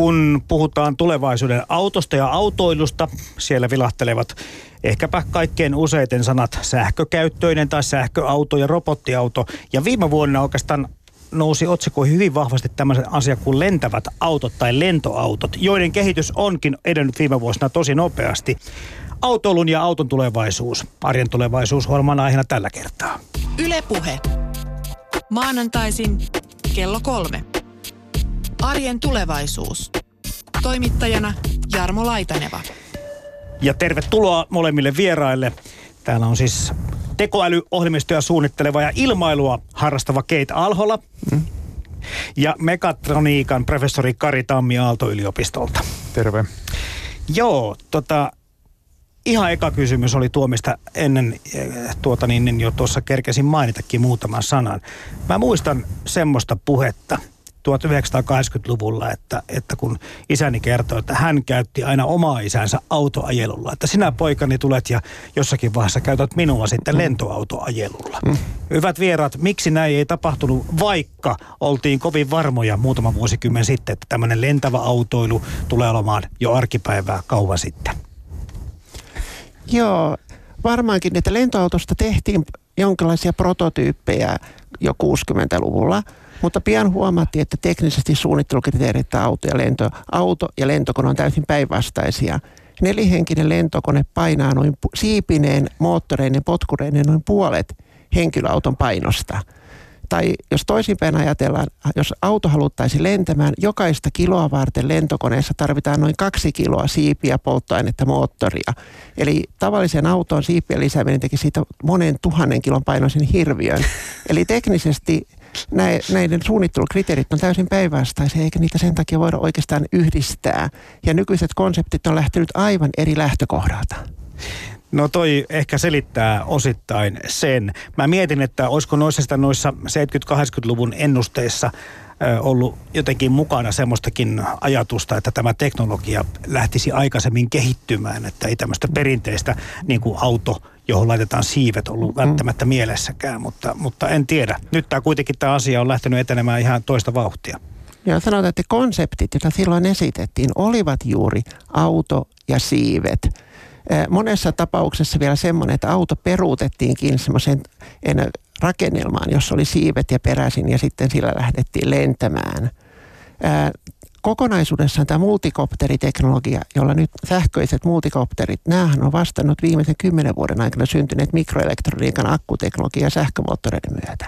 Kun puhutaan tulevaisuuden autosta ja autoilusta, siellä vilahtelevat ehkäpä kaikkein useiten sanat sähkökäyttöinen tai sähköauto ja robottiauto. Ja viime vuonna oikeastaan nousi otsikoihin hyvin vahvasti tämmöisen asia kuin lentävät autot tai lentoautot, joiden kehitys onkin edennyt viime vuosina tosi nopeasti. Autoilun ja auton tulevaisuus. Arjen tulevaisuus ohjelman aiheena tällä kertaa. Ylepuhe. Maanantaisin kello kolme. Arjen tulevaisuus. Toimittajana Jarmo Laitaneva. Ja tervetuloa molemmille vieraille. Täällä on siis tekoälyohjelmistoja suunnitteleva ja ilmailua harrastava Kate Alhola. Mm. Ja mekatroniikan professori Kari Tammi Aalto-yliopistolta. Terve. Joo, tota, ihan eka kysymys oli tuomista ennen eh, tuota niin, niin jo tuossa kerkesin mainitakin muutaman sanan. Mä muistan semmoista puhetta – 1980-luvulla, että, että kun isäni kertoi, että hän käytti aina omaa isänsä autoajelulla. Että sinä poikani tulet ja jossakin vaiheessa käytät minua sitten lentoautoajelulla. Mm. Hyvät vieraat, miksi näin ei tapahtunut, vaikka oltiin kovin varmoja muutama vuosikymmen sitten, että tämmöinen lentävä autoilu tulee olemaan jo arkipäivää kauan sitten? Joo, varmaankin, että lentoautosta tehtiin jonkinlaisia prototyyppejä jo 60-luvulla – mutta pian huomattiin, että teknisesti suunnittelukriteerit auto ja, lento, auto ja lentokone on täysin päinvastaisia. Nelihenkinen lentokone painaa noin siipineen, moottoreinen, potkureineen noin puolet henkilöauton painosta. Tai jos toisinpäin ajatellaan, jos auto haluttaisiin lentämään, jokaista kiloa varten lentokoneessa tarvitaan noin kaksi kiloa siipiä, polttoainetta, moottoria. Eli tavallisen auton siipien lisääminen teki siitä monen tuhannen kilon painoisen hirviön. Eli teknisesti näiden suunnittelukriteerit on täysin päinvastaisia, eikä niitä sen takia voida oikeastaan yhdistää. Ja nykyiset konseptit on lähtenyt aivan eri lähtökohdalta. No toi ehkä selittää osittain sen. Mä mietin, että olisiko noissa noissa 70-80-luvun ennusteissa ollut jotenkin mukana semmoistakin ajatusta, että tämä teknologia lähtisi aikaisemmin kehittymään, että ei tämmöistä perinteistä niin kuin auto, johon laitetaan siivet ollut mm. välttämättä mielessäkään, mutta, mutta en tiedä. Nyt tämä kuitenkin tämä asia on lähtenyt etenemään ihan toista vauhtia. Ja sanotaan, että konseptit, joita silloin esitettiin, olivat juuri auto ja siivet. Monessa tapauksessa vielä semmoinen, että auto peruutettiinkin semmoiseen rakennelmaan, jossa oli siivet ja peräisin ja sitten sillä lähdettiin lentämään. Ää, kokonaisuudessaan tämä multikopteriteknologia, jolla nyt sähköiset multikopterit, näähän on vastannut viimeisen kymmenen vuoden aikana syntyneet mikroelektroniikan akkuteknologia sähkömoottoreiden myötä.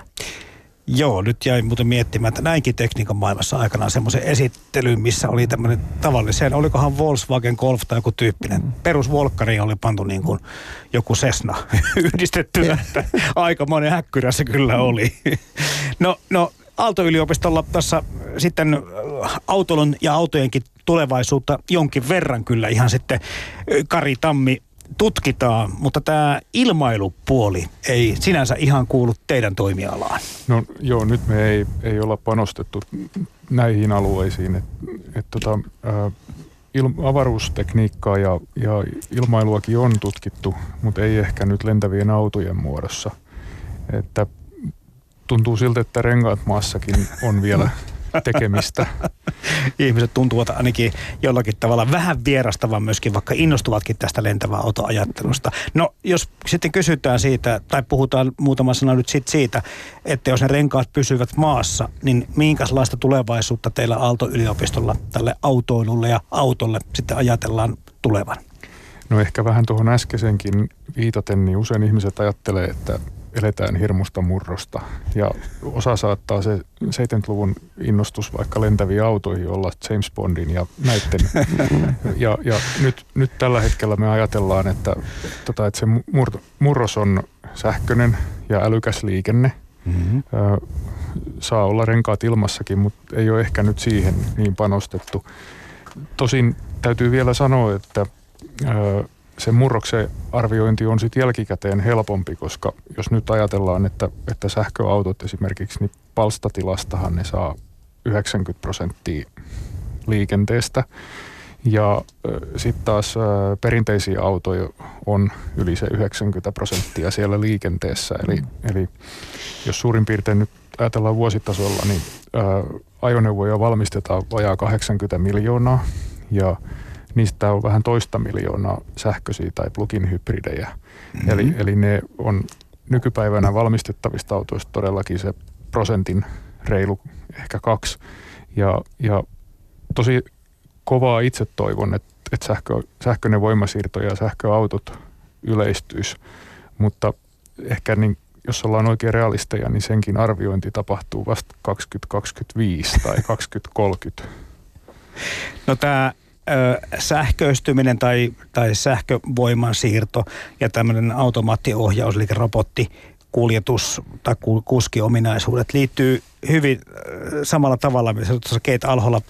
Joo, nyt jäin muuten miettimään, että näinkin tekniikan maailmassa aikanaan semmoisen esittelyn, missä oli tämmöinen tavallisen, olikohan Volkswagen Golf tai joku tyyppinen. Mm. Perus Volkkariin oli pantu niin kuin joku Cessna yhdistetty, että aika monen häkkyrä se kyllä oli. no, no Aalto-yliopistolla tässä sitten äh, autolun ja autojenkin tulevaisuutta jonkin verran kyllä ihan sitten äh, Kari Tammi tutkitaan, mutta tämä ilmailupuoli ei sinänsä ihan kuulu teidän toimialaan. No joo, nyt me ei, ei olla panostettu näihin alueisiin. Et, et tota, ä, il, avaruustekniikkaa ja, ja ilmailuakin on tutkittu, mutta ei ehkä nyt lentävien autojen muodossa. Että tuntuu siltä, että rengaat maassakin on vielä tekemistä. Ihmiset tuntuvat ainakin jollakin tavalla vähän vierastavan myöskin, vaikka innostuvatkin tästä lentävää autoajattelusta. No jos sitten kysytään siitä, tai puhutaan muutama sana nyt sit siitä, että jos ne renkaat pysyvät maassa, niin minkälaista tulevaisuutta teillä Aalto-yliopistolla tälle autoilulle ja autolle sitten ajatellaan tulevan? No ehkä vähän tuohon äskeisenkin viitaten, niin usein ihmiset ajattelee, että eletään hirmusta murrosta. Ja osa saattaa se 70-luvun innostus vaikka lentäviin autoihin olla James Bondin ja näiden. Ja, ja nyt, nyt tällä hetkellä me ajatellaan, että, tota, että se mur, murros on sähköinen ja älykäs liikenne. Mm-hmm. saa olla renkaat ilmassakin, mutta ei ole ehkä nyt siihen niin panostettu. Tosin täytyy vielä sanoa, että se murroksen arviointi on sitten jälkikäteen helpompi, koska jos nyt ajatellaan, että, että sähköautot esimerkiksi, niin palstatilastahan ne saa 90 prosenttia liikenteestä. Ja sitten taas perinteisiä autoja on yli se 90 prosenttia siellä liikenteessä. Eli, eli jos suurin piirtein nyt ajatellaan vuositasolla, niin ajoneuvoja valmistetaan vajaa 80 miljoonaa ja niistä on vähän toista miljoonaa sähköisiä tai plug-in hybridejä. Mm-hmm. Eli, eli ne on nykypäivänä valmistettavista autoista todellakin se prosentin reilu, ehkä kaksi. Ja, ja tosi kovaa itse toivon, että, että sähkö, sähköinen voimasiirto ja sähköautot yleistyisi, mutta ehkä niin, jos ollaan oikein realisteja, niin senkin arviointi tapahtuu vasta 2025 tai 2030. No tämä sähköistyminen tai, tai sähkövoiman siirto ja tämmöinen automaattiohjaus, eli robotti, kuljetus tai kuskiominaisuudet liittyy hyvin samalla tavalla, missä tuossa Keit Alholla,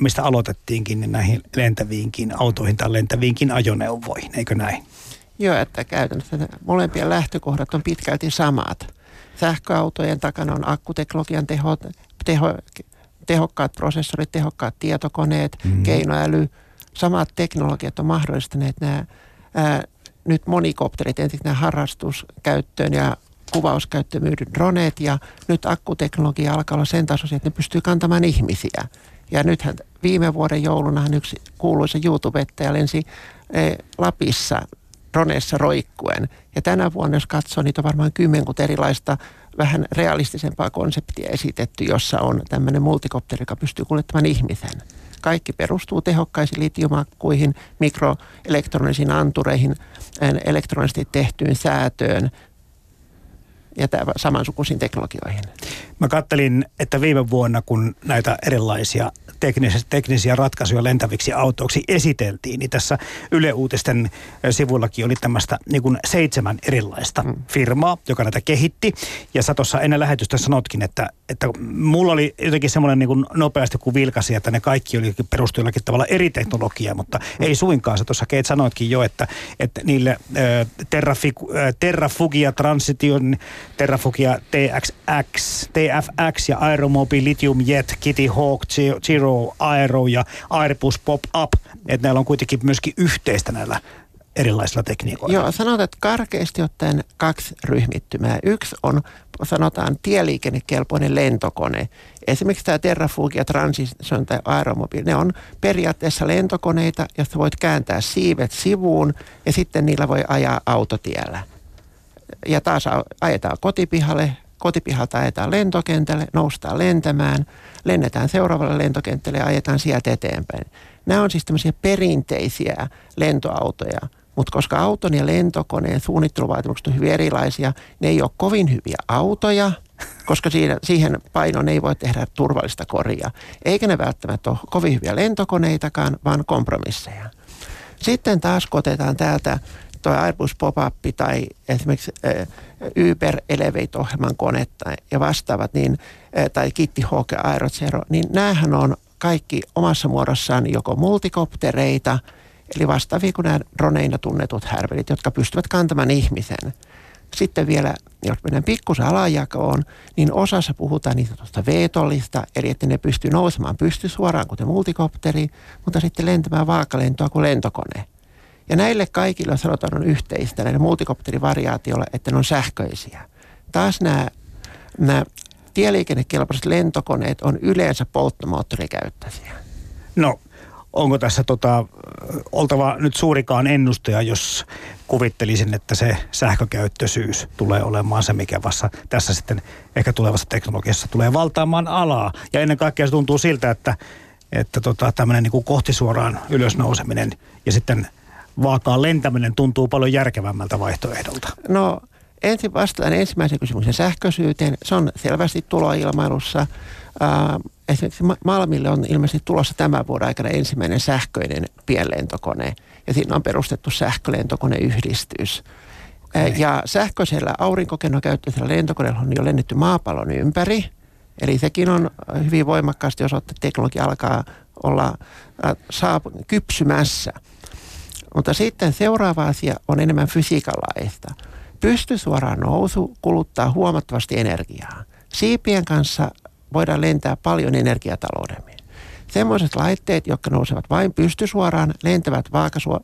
mistä aloitettiinkin, niin näihin lentäviinkin autoihin tai lentäviinkin ajoneuvoihin, eikö näin? Joo, että käytännössä molempien lähtökohdat on pitkälti samat. Sähköautojen takana on akkuteknologian teho, teho, tehokkaat prosessorit, tehokkaat tietokoneet, mm. keinoäly. Samat teknologiat on mahdollistaneet nämä ää, nyt monikopterit, ensin nämä harrastuskäyttöön ja kuvauskäyttöön myydyt droneet ja nyt akkuteknologia alkaa olla sen tasoisia, että ne pystyy kantamaan ihmisiä. Ja nythän viime vuoden joulunahan yksi kuuluisa YouTube-ettäjä lensi e, Lapissa droneessa roikkuen. Ja tänä vuonna, jos katsoo, niitä on varmaan kymmenkunta erilaista vähän realistisempaa konseptia esitetty, jossa on tämmöinen multikopteri, joka pystyy kuljettamaan ihmisen. Kaikki perustuu tehokkaisiin litiumakkuihin, mikroelektronisiin antureihin, elektronisesti tehtyyn säätöön, ja samansukuisiin teknologioihin. Mä kattelin, että viime vuonna, kun näitä erilaisia teknisiä, teknisiä ratkaisuja lentäviksi autoiksi esiteltiin, niin tässä Yle Uutisten sivullakin oli tämmöistä niin kuin seitsemän erilaista mm. firmaa, joka näitä kehitti. Ja sä tuossa ennen lähetystä sanotkin, että, että mulla oli jotenkin semmoinen niin kuin nopeasti kuin vilkasi, että ne kaikki oli perustu jollakin tavalla eri teknologiaa, mutta mm. ei suinkaan. Sä tuossa Keit sanoitkin jo, että, että niille äh, Terrafigu, äh, Terrafugia Transition, Terrafugia TXX, TFX ja Aeromobile Lithium Jet, Kitty Hawk, Zero Aero, ja Airbus Pop-Up, että näillä on kuitenkin myöskin yhteistä näillä erilaisilla tekniikoilla. Joo, sanotaan, että karkeasti ottaen kaksi ryhmittymää. Yksi on, sanotaan, tieliikennekelpoinen lentokone. Esimerkiksi tämä Terrafugia Transition tai Aeromobile, ne on periaatteessa lentokoneita, joista voit kääntää siivet sivuun ja sitten niillä voi ajaa autotiellä. Ja taas ajetaan kotipihalle, kotipihalta ajetaan lentokentälle, noustaan lentämään, lennetään seuraavalle lentokentälle ja ajetaan sieltä eteenpäin. Nämä on siis tämmöisiä perinteisiä lentoautoja, mutta koska auton ja lentokoneen suunnitteluvaatimukset on hyvin erilaisia, ne ei ole kovin hyviä autoja, koska siihen, siihen painoon ei voi tehdä turvallista koria. Eikä ne välttämättä ole kovin hyviä lentokoneitakaan, vaan kompromisseja. Sitten taas kotetaan täältä tuo Airbus Pop-up tai esimerkiksi Uber Elevate-ohjelman konetta ja vastaavat, niin, tai Kitty Hawk ja Aerozero, niin näähän on kaikki omassa muodossaan joko multikoptereita, eli vastaavia kuin nämä droneina tunnetut härvelit, jotka pystyvät kantamaan ihmisen. Sitten vielä, jos mennään pikkusen alajakoon, niin osassa puhutaan niitä tuosta veetollista, eli että ne pystyy nousemaan pystysuoraan, kuten multikopteri, mutta sitten lentämään vaakalentoa kuin lentokone. Ja näille kaikille sanotaan on yhteistä, näille multikopterivariaatioilla, että ne on sähköisiä. Taas nämä, nämä tieliikennekelpoiset lentokoneet on yleensä polttomoottorikäyttäisiä. No, onko tässä tota, oltava nyt suurikaan ennustaja, jos kuvittelisin, että se sähkökäyttöisyys tulee olemaan se, mikä vasta tässä sitten ehkä tulevassa teknologiassa tulee valtaamaan alaa. Ja ennen kaikkea se tuntuu siltä, että, että tota, tämmöinen niin kohtisuoraan ylösnouseminen ja sitten – vaakaan lentäminen tuntuu paljon järkevämmältä vaihtoehdolta? No ensin vastaan ensimmäisen kysymyksen sähköisyyteen. Se on selvästi tuloilmailussa. Äh, esimerkiksi Malmille on ilmeisesti tulossa tämän vuoden aikana ensimmäinen sähköinen pienlentokone. Ja siinä on perustettu sähkölentokoneyhdistys. Okay. Ja sähköisellä aurinkokennokäyttöisellä lentokoneella on jo lennetty maapallon ympäri. Eli sekin on hyvin voimakkaasti osoittaa, että teknologia alkaa olla äh, saap- kypsymässä – mutta sitten seuraava asia on enemmän fysiikalaista. Pystysuora nousu kuluttaa huomattavasti energiaa. Siipien kanssa voidaan lentää paljon energiataloudemmin. Semmoiset laitteet, jotka nousevat vain pystysuoraan, lentävät vaakasua,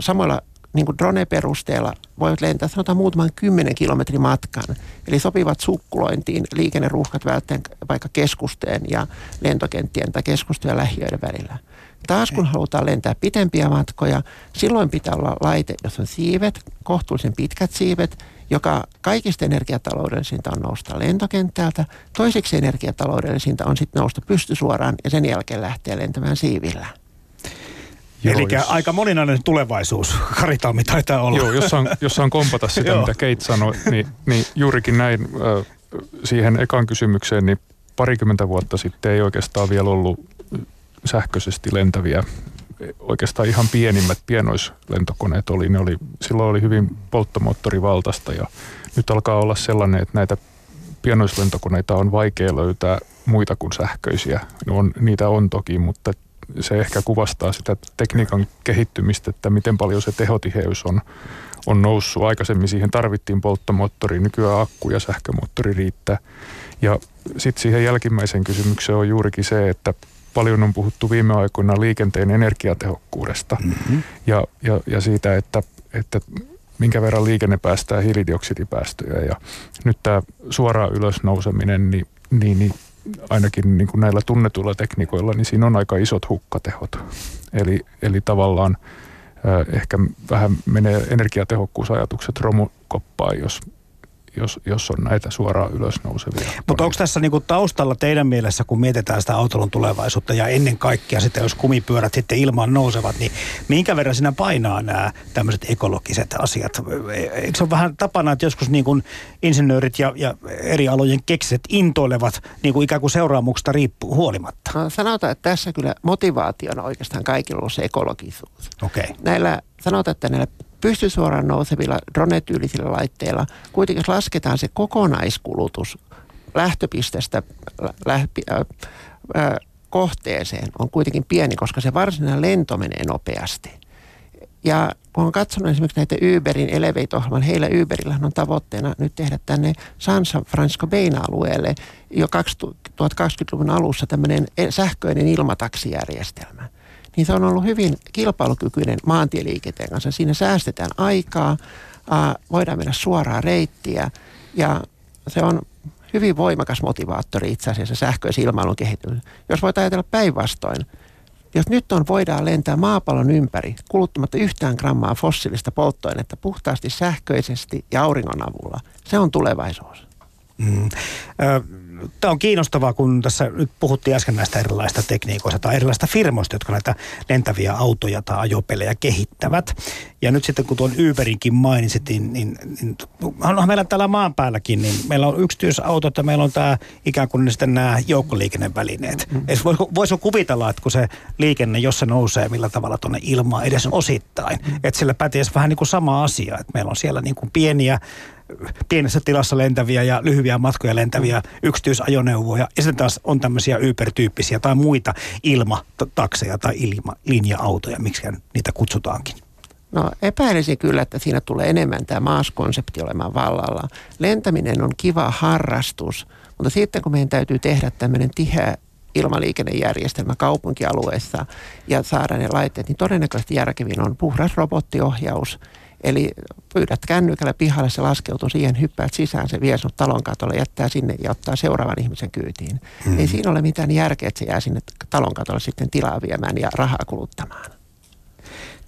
samoilla niin kuin drone-perusteella voivat lentää sanotaan muutaman kymmenen kilometrin matkan. Eli sopivat sukkulointiin liikenneruuhkat välttäen vaikka keskusteen ja lentokenttien tai keskustojen lähiöiden välillä. Taas kun halutaan lentää pitempiä matkoja, silloin pitää olla laite, jossa on siivet, kohtuullisen pitkät siivet, joka kaikista energiataloudellisinta on nousta lentokenttältä. Toiseksi energiataloudellisinta on sitten nousta pystysuoraan ja sen jälkeen lähteä lentämään siivillä. Eli aika moninainen tulevaisuus, Karitalmi taitaa olla. Joo, jos saan, jos saan kompata sitä, mitä Kate sanoi, niin, niin juurikin näin äh, siihen ekan kysymykseen, niin parikymmentä vuotta sitten ei oikeastaan vielä ollut sähköisesti lentäviä oikeastaan ihan pienimmät pienoislentokoneet oli. Ne oli, silloin oli hyvin polttomoottorivaltaista ja nyt alkaa olla sellainen, että näitä pienoislentokoneita on vaikea löytää muita kuin sähköisiä. No on, niitä on toki, mutta se ehkä kuvastaa sitä tekniikan kehittymistä, että miten paljon se tehotiheys on, on noussut. Aikaisemmin siihen tarvittiin polttomoottori, nykyään akku ja sähkömoottori riittää. Ja sitten siihen jälkimmäiseen kysymykseen on juurikin se, että paljon on puhuttu viime aikoina liikenteen energiatehokkuudesta mm-hmm. ja, ja, ja siitä, että, että minkä verran liikenne päästää hiilidioksidipäästöjä. Ja nyt tämä suoraan ylösnouseminen, niin, niin, niin ainakin niin kuin näillä tunnetuilla tekniikoilla, niin siinä on aika isot hukkatehot. Eli, eli tavallaan ehkä vähän menee energiatehokkuusajatukset romukoppaan, jos jos, jos on näitä suoraan ylösnousevia. Mutta onko tässä niinku taustalla teidän mielessä, kun mietitään sitä autolun tulevaisuutta ja ennen kaikkea sitten, jos kumipyörät sitten ilmaan nousevat, niin minkä verran siinä painaa nämä tämmöiset ekologiset asiat? Eikö se ole vähän tapana, että joskus niin kuin insinöörit ja, ja eri alojen keksiset intoilevat niin kuin ikään kuin seuraamuksesta riippuu huolimatta? No, sanotaan, että tässä kyllä motivaationa oikeastaan kaikilla on se ekologisuus. Okay. Näillä, sanotaan, että näillä pystysuoraan nousevilla drone-tyylisillä laitteilla kuitenkin jos lasketaan se kokonaiskulutus lähtöpisteestä lä- äh, äh, kohteeseen on kuitenkin pieni, koska se varsinainen lento menee nopeasti. Ja kun on katsonut esimerkiksi näitä Uberin Elevate-ohjelman, heillä Uberillä on tavoitteena nyt tehdä tänne San Francisco Bain-alueelle jo 2020-luvun alussa tämmöinen e-, sähköinen ilmataksijärjestelmä – niin se on ollut hyvin kilpailukykyinen maantieliikenteen kanssa. Siinä säästetään aikaa, voidaan mennä suoraa reittiä ja se on hyvin voimakas motivaattori itse asiassa sähköisen ilmailun kehittyminen. Jos voit ajatella päinvastoin, jos nyt on, voidaan lentää maapallon ympäri kuluttamatta yhtään grammaa fossiilista polttoainetta puhtaasti sähköisesti ja auringon avulla, se on tulevaisuus. Mm. Tämä on kiinnostavaa, kun tässä nyt puhuttiin äsken näistä erilaisista tekniikoista tai erilaisista firmoista, jotka näitä lentäviä autoja tai ajopelejä kehittävät. Ja nyt sitten kun tuon Uberinkin mainitsit, niin, niin, niin onhan meillä täällä maan päälläkin, niin meillä on yksityisautot ja meillä on tämä ikään kuin sitten nämä joukkoliikennevälineet. Mm. Voisi vois kuvitella, että kun se liikenne, jos se nousee millä tavalla tuonne ilmaan edes osittain, mm. että sillä pätisi vähän niin kuin sama asia, että meillä on siellä niin kuin pieniä pienessä tilassa lentäviä ja lyhyviä matkoja lentäviä mm. yksityisajoneuvoja. Ja sitten taas on tämmöisiä Uber-tyyppisiä tai muita ilmatakseja tai ilma, linja-autoja, miksi niitä kutsutaankin. No epäilisin kyllä, että siinä tulee enemmän tämä maaskonsepti olemaan vallalla. Lentäminen on kiva harrastus, mutta sitten kun meidän täytyy tehdä tämmöinen tiheä ilmaliikennejärjestelmä kaupunkialueessa ja saada ne laitteet, niin todennäköisesti järkevin on puhdas robottiohjaus – Eli pyydät kännykällä pihalle, se laskeutuu siihen, hyppäät sisään, se vie sinut talon katolle, jättää sinne ja ottaa seuraavan ihmisen kyytiin. Hmm. Ei siinä ole mitään järkeä, että se jää sinne talon katolle sitten tilaa viemään ja rahaa kuluttamaan.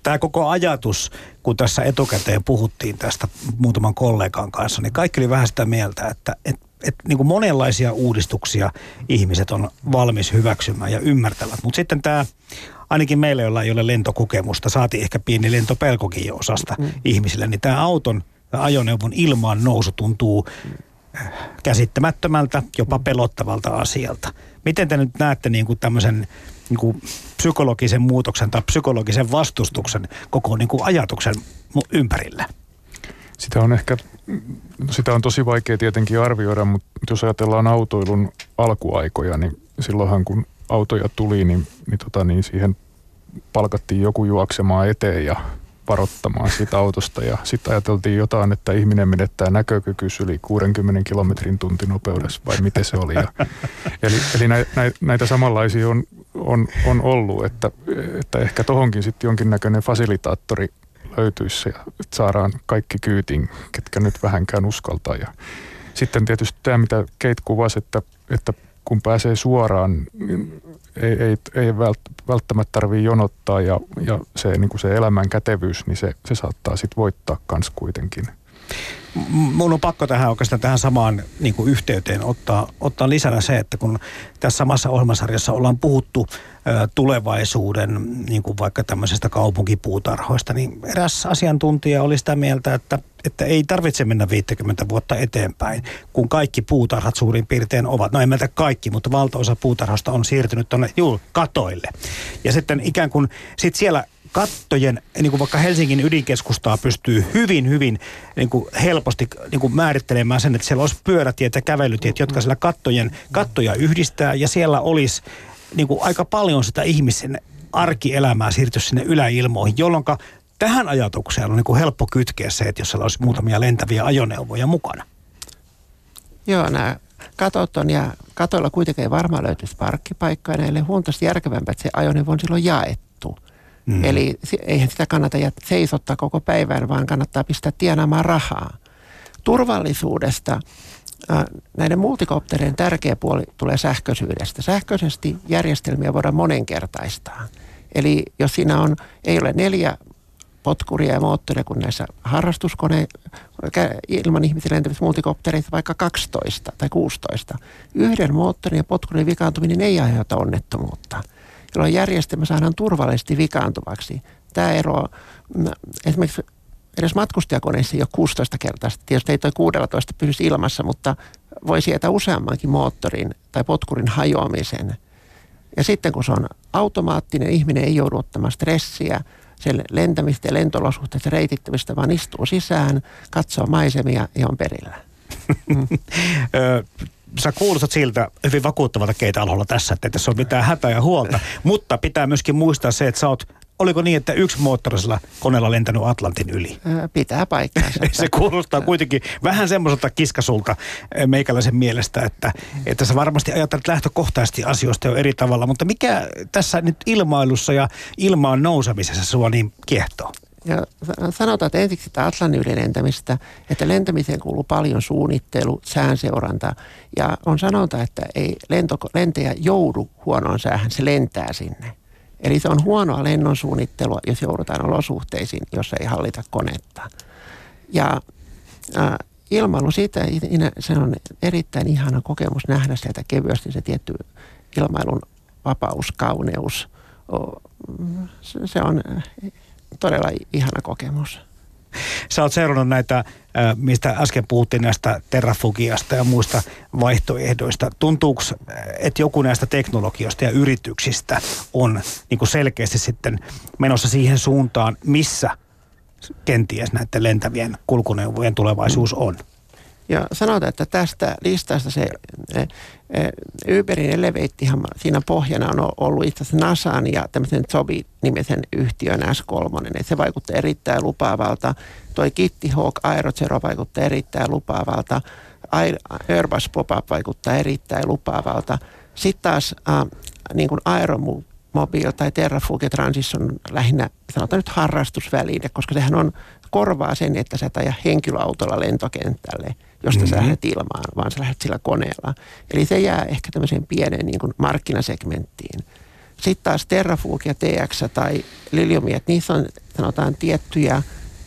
Tämä koko ajatus, kun tässä etukäteen puhuttiin tästä muutaman kollegan kanssa, niin kaikki oli vähän sitä mieltä, että, että että niin kuin monenlaisia uudistuksia ihmiset on valmis hyväksymään ja ymmärtävät. Mutta sitten tämä ainakin meillä, joilla ei ole lentokokemusta, saatiin ehkä pieni lentopelkokin jo osasta mm. ihmisille, niin tämä auton ajoneuvon ilmaan nousu tuntuu äh, käsittämättömältä, jopa pelottavalta asialta. Miten te nyt näette niin kuin tämmöisen niin kuin psykologisen muutoksen tai psykologisen vastustuksen koko niin kuin ajatuksen ympärillä? Sitä on ehkä, sitä on tosi vaikea tietenkin arvioida, mutta jos ajatellaan autoilun alkuaikoja, niin silloinhan kun autoja tuli, niin, niin, tota, niin siihen palkattiin joku juoksemaan eteen ja varoittamaan siitä autosta. Ja sitten ajateltiin jotain, että ihminen menettää näkökykyys yli 60 kilometrin tuntinopeudessa, vai miten se oli. Ja, eli eli nä, nä, näitä samanlaisia on, on, on ollut, että, että ehkä tohonkin sitten jonkinnäköinen fasilitaattori löytyisi ja saadaan kaikki kyytiin, ketkä nyt vähänkään uskaltaa. Ja sitten tietysti tämä, mitä Kate kuvasi, että, että kun pääsee suoraan, niin ei, ei, ei välttämättä tarvitse jonottaa ja, ja se, niin kuin se elämän kätevyys, niin se, se saattaa sitten voittaa kans kuitenkin. Mun on pakko tähän oikeastaan tähän samaan niin kuin yhteyteen ottaa, ottaa lisänä se, että kun tässä samassa ohjelmasarjassa ollaan puhuttu ä, tulevaisuuden niin kuin vaikka tämmöisestä kaupunkipuutarhoista, niin eräs asiantuntija oli sitä mieltä, että, että ei tarvitse mennä 50 vuotta eteenpäin, kun kaikki puutarhat suurin piirtein ovat. No ei meiltä kaikki, mutta valtaosa puutarhoista on siirtynyt tuonne juu, katoille. Ja sitten ikään kuin sit siellä kattojen, niin kuin vaikka Helsingin ydinkeskustaa pystyy hyvin, hyvin niin kuin helposti niin kuin määrittelemään sen, että siellä olisi pyörätiet ja kävelytiet, jotka siellä kattojen, kattoja yhdistää ja siellä olisi niin kuin aika paljon sitä ihmisen arkielämää siirtyä sinne yläilmoihin, jolloin tähän ajatukseen on niin kuin helppo kytkeä se, että jos siellä olisi muutamia lentäviä ajoneuvoja mukana. Joo, nämä katot on ja katoilla kuitenkin varmaan löytyisi parkkipaikkaa näille huomattavasti järkevämpää, että se ajoneuvo on silloin jaettu. Mm. Eli eihän sitä kannata seisottaa koko päivän, vaan kannattaa pistää tienaamaan rahaa. Turvallisuudesta näiden multikopterien tärkeä puoli tulee sähköisyydestä. Sähköisesti järjestelmiä voidaan monenkertaistaa. Eli jos siinä on, ei ole neljä potkuria ja moottoria kuin näissä harrastuskone ilman ihmisiä lentävissä multikoptereissa vaikka 12 tai 16. Yhden moottorin ja potkurin vikaantuminen ei aiheuta onnettomuutta – jolloin järjestelmä saadaan turvallisesti vikaantuvaksi. Tämä ero, mm, esimerkiksi edes matkustajakoneissa ei ole 16 kertaa. Tietysti ei toi 16 pysyisi ilmassa, mutta voi sietää useammankin moottorin tai potkurin hajoamisen. Ja sitten kun se on automaattinen, ihminen ei joudu ottamaan stressiä, sen lentämistä ja lentolosuhteista reitittämistä, vaan istuu sisään, katsoo maisemia ja on perillä. Mm. Sä kuulostat siltä hyvin vakuuttavalta keitä alholla tässä, että tässä on mitään hätää ja huolta. Mutta pitää myöskin muistaa se, että sä oot Oliko niin, että yksi moottorisella koneella lentänyt Atlantin yli? Pitää paikkaansa. se kuulostaa kuitenkin vähän semmoiselta kiskasulta meikäläisen mielestä, että, että sä varmasti ajattelet lähtökohtaisesti asioista jo eri tavalla. Mutta mikä tässä nyt ilmailussa ja ilmaan nousemisessa sua niin kiehtoo? Ja sanotaan, että ensiksi sitä Atlantin lentämistä, että lentämiseen kuuluu paljon suunnittelu, säänseuranta. Ja on sanonta, että ei lento, lentäjä joudu huonoon säähän, se lentää sinne. Eli se on huonoa lennon suunnittelua, jos joudutaan olosuhteisiin, jos ei hallita konetta. Ja äh, ilmailu siitä, se on erittäin ihana kokemus nähdä sieltä kevyesti se tietty ilmailun vapaus, kauneus. Se on todella ihana kokemus. Sä oot seurannut näitä, mistä äsken puhuttiin näistä terrafugiasta ja muista vaihtoehdoista. Tuntuuko, että joku näistä teknologioista ja yrityksistä on niin selkeästi sitten menossa siihen suuntaan, missä kenties näiden lentävien kulkuneuvojen tulevaisuus on? Ja sanotaan, että tästä listasta se e, e, Uberin Elevatehan siinä pohjana on ollut itse asiassa NASAn ja tämmöisen Zobi-nimisen yhtiön S3. Et se vaikuttaa erittäin lupaavalta. Toi Kitty Hawk Aerozero vaikuttaa erittäin lupaavalta. Airbus Pop-Up vaikuttaa erittäin lupaavalta. Sitten taas äh, niin kuin Aeromobil tai Terrafuge Transition on lähinnä, sanotaan nyt harrastusväline, koska sehän on korvaa sen, että sä aja henkilöautolla lentokentälle – josta mm-hmm. sä lähdet ilmaan, vaan sä lähdet sillä koneella. Eli se jää ehkä tämmöiseen pieneen niin kuin markkinasegmenttiin. Sitten taas Terrafugia, TX tai Liliumia, että niissä on sanotaan tiettyjä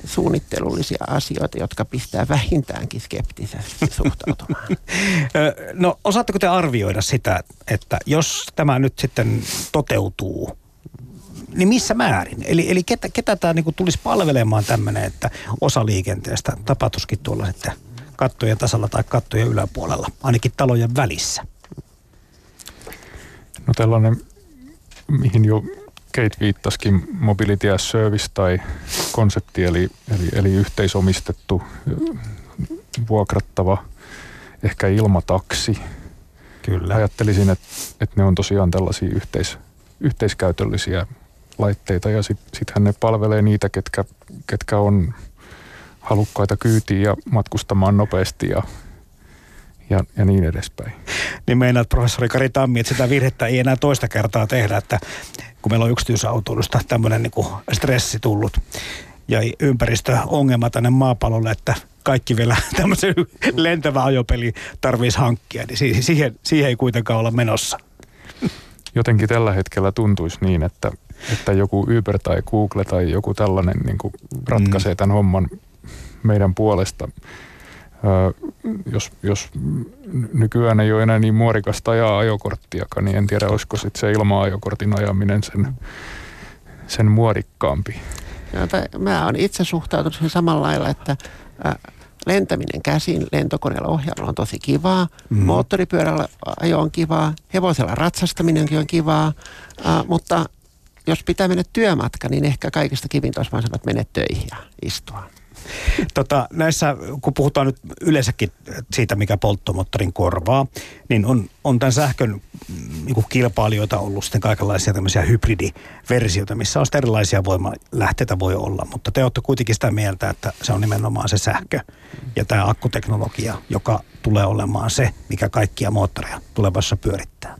suunnittelullisia asioita, jotka pistää vähintäänkin skeptisesti suhtautumaan. no osaatteko te arvioida sitä, että jos tämä nyt sitten toteutuu, niin missä määrin? Eli, eli ketä, ketä tämä niin tulisi palvelemaan tämmöinen, että osa liikenteestä tapahtuisikin tuolla sitten kattojen tasalla tai kattojen yläpuolella, ainakin talojen välissä? No tällainen, mihin jo Kate viittasikin, mobility as service tai konsepti, eli, eli, eli yhteisomistettu, vuokrattava, ehkä ilmataksi. Kyllä. Ajattelisin, että, että ne on tosiaan tällaisia yhteis, yhteiskäytöllisiä laitteita ja sittenhän sit ne palvelee niitä, ketkä, ketkä on halukkaita kyytiin ja matkustamaan nopeasti ja, ja, ja niin edespäin. Niin meinaat professori Kari Tammi, että sitä virhettä ei enää toista kertaa tehdä, että kun meillä on yksityisautoilusta tämmöinen niin stressi tullut. ja ympäristöongelma tänne maapallolle, että kaikki vielä tämmöisen lentävä ajopeli tarvitsisi hankkia, niin siihen, siihen ei kuitenkaan olla menossa. Jotenkin tällä hetkellä tuntuisi niin, että, että joku Uber tai Google tai joku tällainen niin ratkaisee mm. tämän homman meidän puolesta. Jos, jos nykyään ei ole enää niin muorikasta ajaa ajokorttiakaan, niin en tiedä, olisiko sitten se ilma-ajokortin ajaminen sen, sen muorikkaampi. No, mä oon itse suhtautunut siihen samalla lailla, että lentäminen käsin lentokoneella ohjaamalla on tosi kivaa. Mm. Moottoripyörällä ajo on kivaa. Hevosella ratsastaminenkin on kivaa. Mutta jos pitää mennä työmatka, niin ehkä kaikista kivintä olisi vaan sanoa, että mene töihin ja istua. Tota, näissä, kun puhutaan nyt yleensäkin siitä, mikä polttomoottorin korvaa, niin on, on tämän sähkön mm, niin kilpailijoita ollut sitten kaikenlaisia tämmöisiä hybridiversioita, missä on erilaisia voimalähteitä voi olla, mutta te olette kuitenkin sitä mieltä, että se on nimenomaan se sähkö ja tämä akkuteknologia, joka tulee olemaan se, mikä kaikkia moottoreja tulevaisuudessa pyörittää.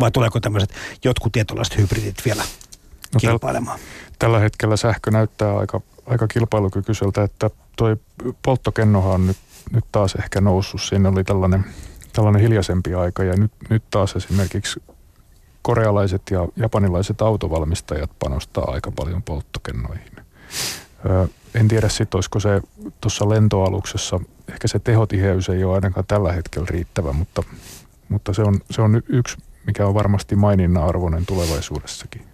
Vai tuleeko tämmöiset jotkut tietynlaiset hybridit vielä no, kilpailemaan? Täl, tällä hetkellä sähkö näyttää aika aika kilpailukykyiseltä, että toi polttokennohan on nyt, nyt taas ehkä noussut. Siinä oli tällainen, tällainen hiljaisempi aika ja nyt, nyt taas esimerkiksi korealaiset ja japanilaiset autovalmistajat panostaa aika paljon polttokennoihin. Öö, en tiedä sitten, olisiko se tuossa lentoaluksessa, ehkä se tehotiheys ei ole ainakaan tällä hetkellä riittävä, mutta, mutta se, on, se on yksi, mikä on varmasti maininnan arvoinen tulevaisuudessakin.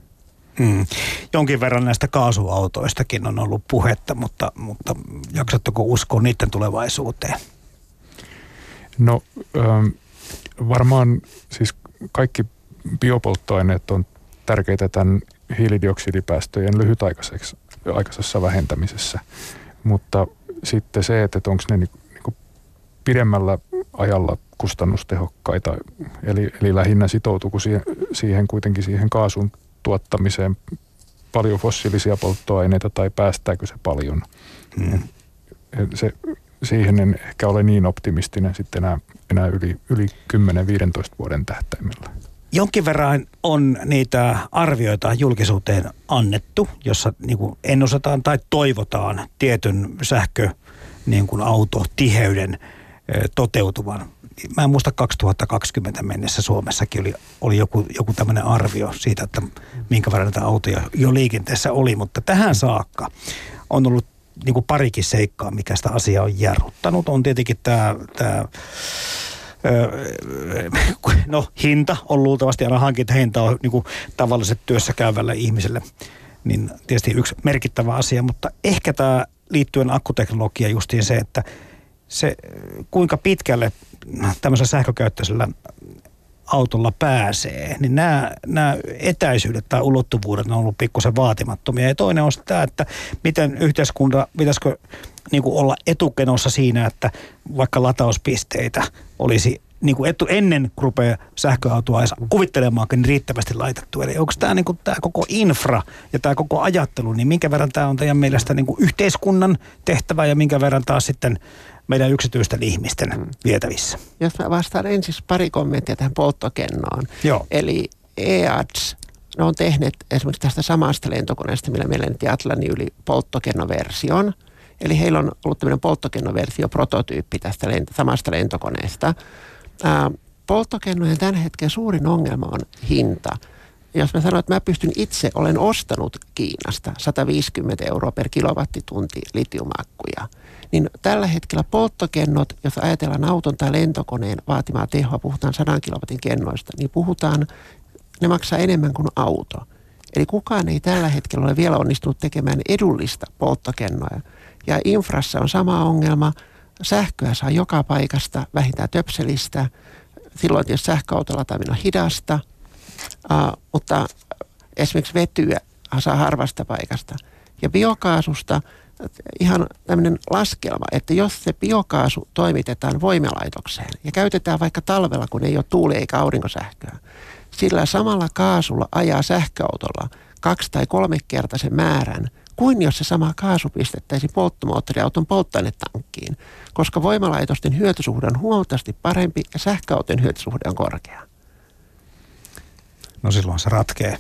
Mm. Jonkin verran näistä kaasuautoistakin on ollut puhetta, mutta, mutta jaksatteko uskoa niiden tulevaisuuteen? No ähm, varmaan siis kaikki biopolttoaineet on tärkeitä tämän hiilidioksidipäästöjen lyhytaikaisessa vähentämisessä, mutta sitten se, että onko ne niinku pidemmällä ajalla kustannustehokkaita, eli, eli lähinnä sitoutuuko siihen, siihen kuitenkin siihen kaasun tuottamiseen paljon fossiilisia polttoaineita tai päästääkö se paljon. Hmm. Se, siihen en ehkä ole niin optimistinen sitten enää, enää yli, yli 10-15 vuoden tähtäimellä. Jonkin verran on niitä arvioita julkisuuteen annettu, jossa niin kuin ennustetaan tai toivotaan tietyn sähkö niin kuin autotiheyden toteutuvan mä en muista 2020 mennessä Suomessakin oli, oli joku, joku tämmöinen arvio siitä, että minkä verran näitä autoja jo liikenteessä oli, mutta tähän saakka on ollut niin kuin parikin seikkaa, mikä sitä asiaa on jarruttanut. On tietenkin tämä, tämä no hinta on luultavasti aina hankintahinta on niin kuin tavalliset työssä käyvälle ihmiselle niin tietysti yksi merkittävä asia, mutta ehkä tämä liittyen akkuteknologiaan justiin se, että se kuinka pitkälle tämmöisellä sähkökäyttöisellä autolla pääsee, niin nämä, nämä etäisyydet tai ulottuvuudet on ollut pikkusen vaatimattomia. Ja toinen on tämä, että miten yhteiskunta, pitäisikö niin kuin olla etukenossa siinä, että vaikka latauspisteitä olisi niin kuin etu, ennen kuin rupeaa sähköautoa edes kuvittelemaankin niin riittävästi laitettu. Eli onko tämä, niin kuin, tämä koko infra ja tämä koko ajattelu, niin minkä verran tämä on teidän mielestä niin kuin yhteiskunnan tehtävä ja minkä verran taas sitten meidän yksityisten ihmisten mm. vietävissä. Jos mä vastaan ensin pari kommenttia tähän polttokennoon. Joo. Eli EADS, ne on tehneet esimerkiksi tästä samasta lentokoneesta, millä meillä lenti Atlantin yli polttokennoversion. Eli heillä on ollut tämmöinen polttokennoversio, prototyyppi tästä lento, samasta lentokoneesta. Ää, polttokennojen tämän hetken suurin ongelma on hinta. Jos mä sanon, että mä pystyn itse, olen ostanut Kiinasta 150 euroa per kilowattitunti litiumakkuja – niin tällä hetkellä polttokennot, jos ajatellaan auton tai lentokoneen vaatimaa tehoa, puhutaan 100 kilowatin kennoista, niin puhutaan, ne maksaa enemmän kuin auto. Eli kukaan ei tällä hetkellä ole vielä onnistunut tekemään edullista polttokennoa. Ja infrassa on sama ongelma. Sähköä saa joka paikasta, vähintään töpselistä. Silloin jos sähköauto lataaminen on hidasta, uh, mutta esimerkiksi vetyä saa harvasta paikasta. Ja biokaasusta – ihan tämmöinen laskelma, että jos se biokaasu toimitetaan voimalaitokseen ja käytetään vaikka talvella, kun ei ole tuuli eikä aurinkosähköä, sillä samalla kaasulla ajaa sähköautolla kaksi- tai kolmekertaisen määrän kuin jos se sama kaasu pistettäisiin polttomoottoriauton polttoainetankkiin, koska voimalaitosten hyötysuhde on huomattavasti parempi ja sähköauton hyötysuhde on korkea. No silloin se ratkee.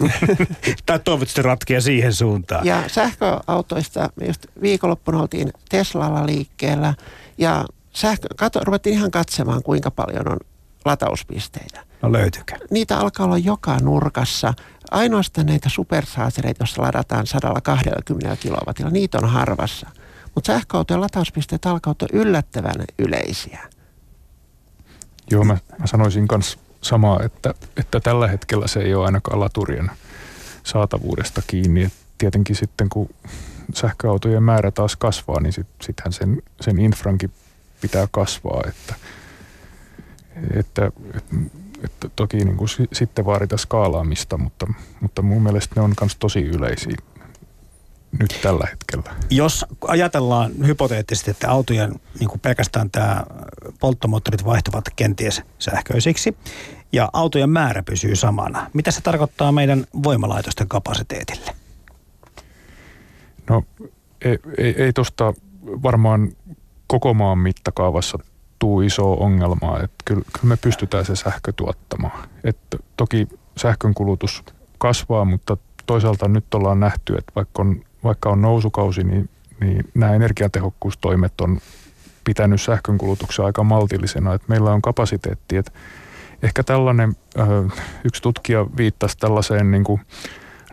tai toivottavasti ratkeaa siihen suuntaan. Ja sähköautoista me just viikonloppuna oltiin Teslalla liikkeellä ja sähkö, kato, ruvettiin ihan katsomaan, kuinka paljon on latauspisteitä. No löytyykö? Niitä alkaa olla joka nurkassa. Ainoastaan näitä supersaasereita, joissa ladataan 120 kilowatilla, niitä on harvassa. Mutta sähköautojen latauspisteet alkaa olla yllättävän yleisiä. Joo, mä, mä sanoisin myös samaa, että, että tällä hetkellä se ei ole ainakaan laturien saatavuudesta kiinni. Et tietenkin sitten kun sähköautojen määrä taas kasvaa, niin sitten sittenhän sen, sen infrankin pitää kasvaa, että, että, että, että toki niin kuin sitten vaadita skaalaamista, mutta, mutta mun mielestä ne on myös tosi yleisiä nyt tällä hetkellä. Jos ajatellaan hypoteettisesti, että autojen niin kuin pelkästään tämä polttomoottorit vaihtuvat kenties sähköisiksi ja autojen määrä pysyy samana, mitä se tarkoittaa meidän voimalaitosten kapasiteetille? No ei, ei, ei tuosta varmaan koko maan mittakaavassa tuu iso ongelmaa, että kyllä, kyllä me pystytään se sähkö tuottamaan. Että toki sähkön kulutus kasvaa, mutta toisaalta nyt ollaan nähty, että vaikka on, vaikka on nousukausi, niin, niin nämä energiatehokkuustoimet on pitänyt sähkön kulutuksen aika maltillisena, että meillä on kapasiteetti, että ehkä tällainen, yksi tutkija viittasi tällaiseen niin kuin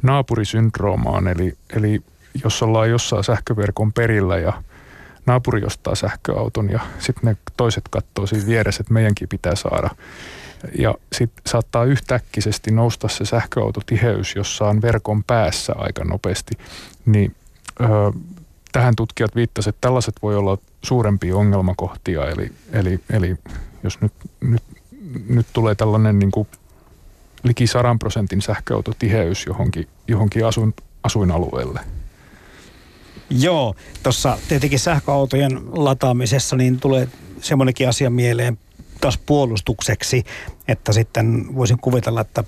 naapurisyndroomaan, eli, eli jos ollaan jossain sähköverkon perillä ja naapuri ostaa sähköauton ja sitten ne toiset katsoo siinä vieressä, että meidänkin pitää saada. Ja sitten saattaa yhtäkkisesti nousta se sähköautotiheys, jossa on verkon päässä aika nopeasti. Niin ö, tähän tutkijat viittasivat, että tällaiset voi olla suurempia ongelmakohtia. Eli, eli, eli jos nyt, nyt, nyt tulee tällainen niin kuin liki 100 prosentin sähköautotiheys johonkin, johonkin asuin, asuinalueelle – Joo, tuossa tietenkin sähköautojen lataamisessa niin tulee semmoinenkin asia mieleen taas puolustukseksi, että sitten voisin kuvitella, että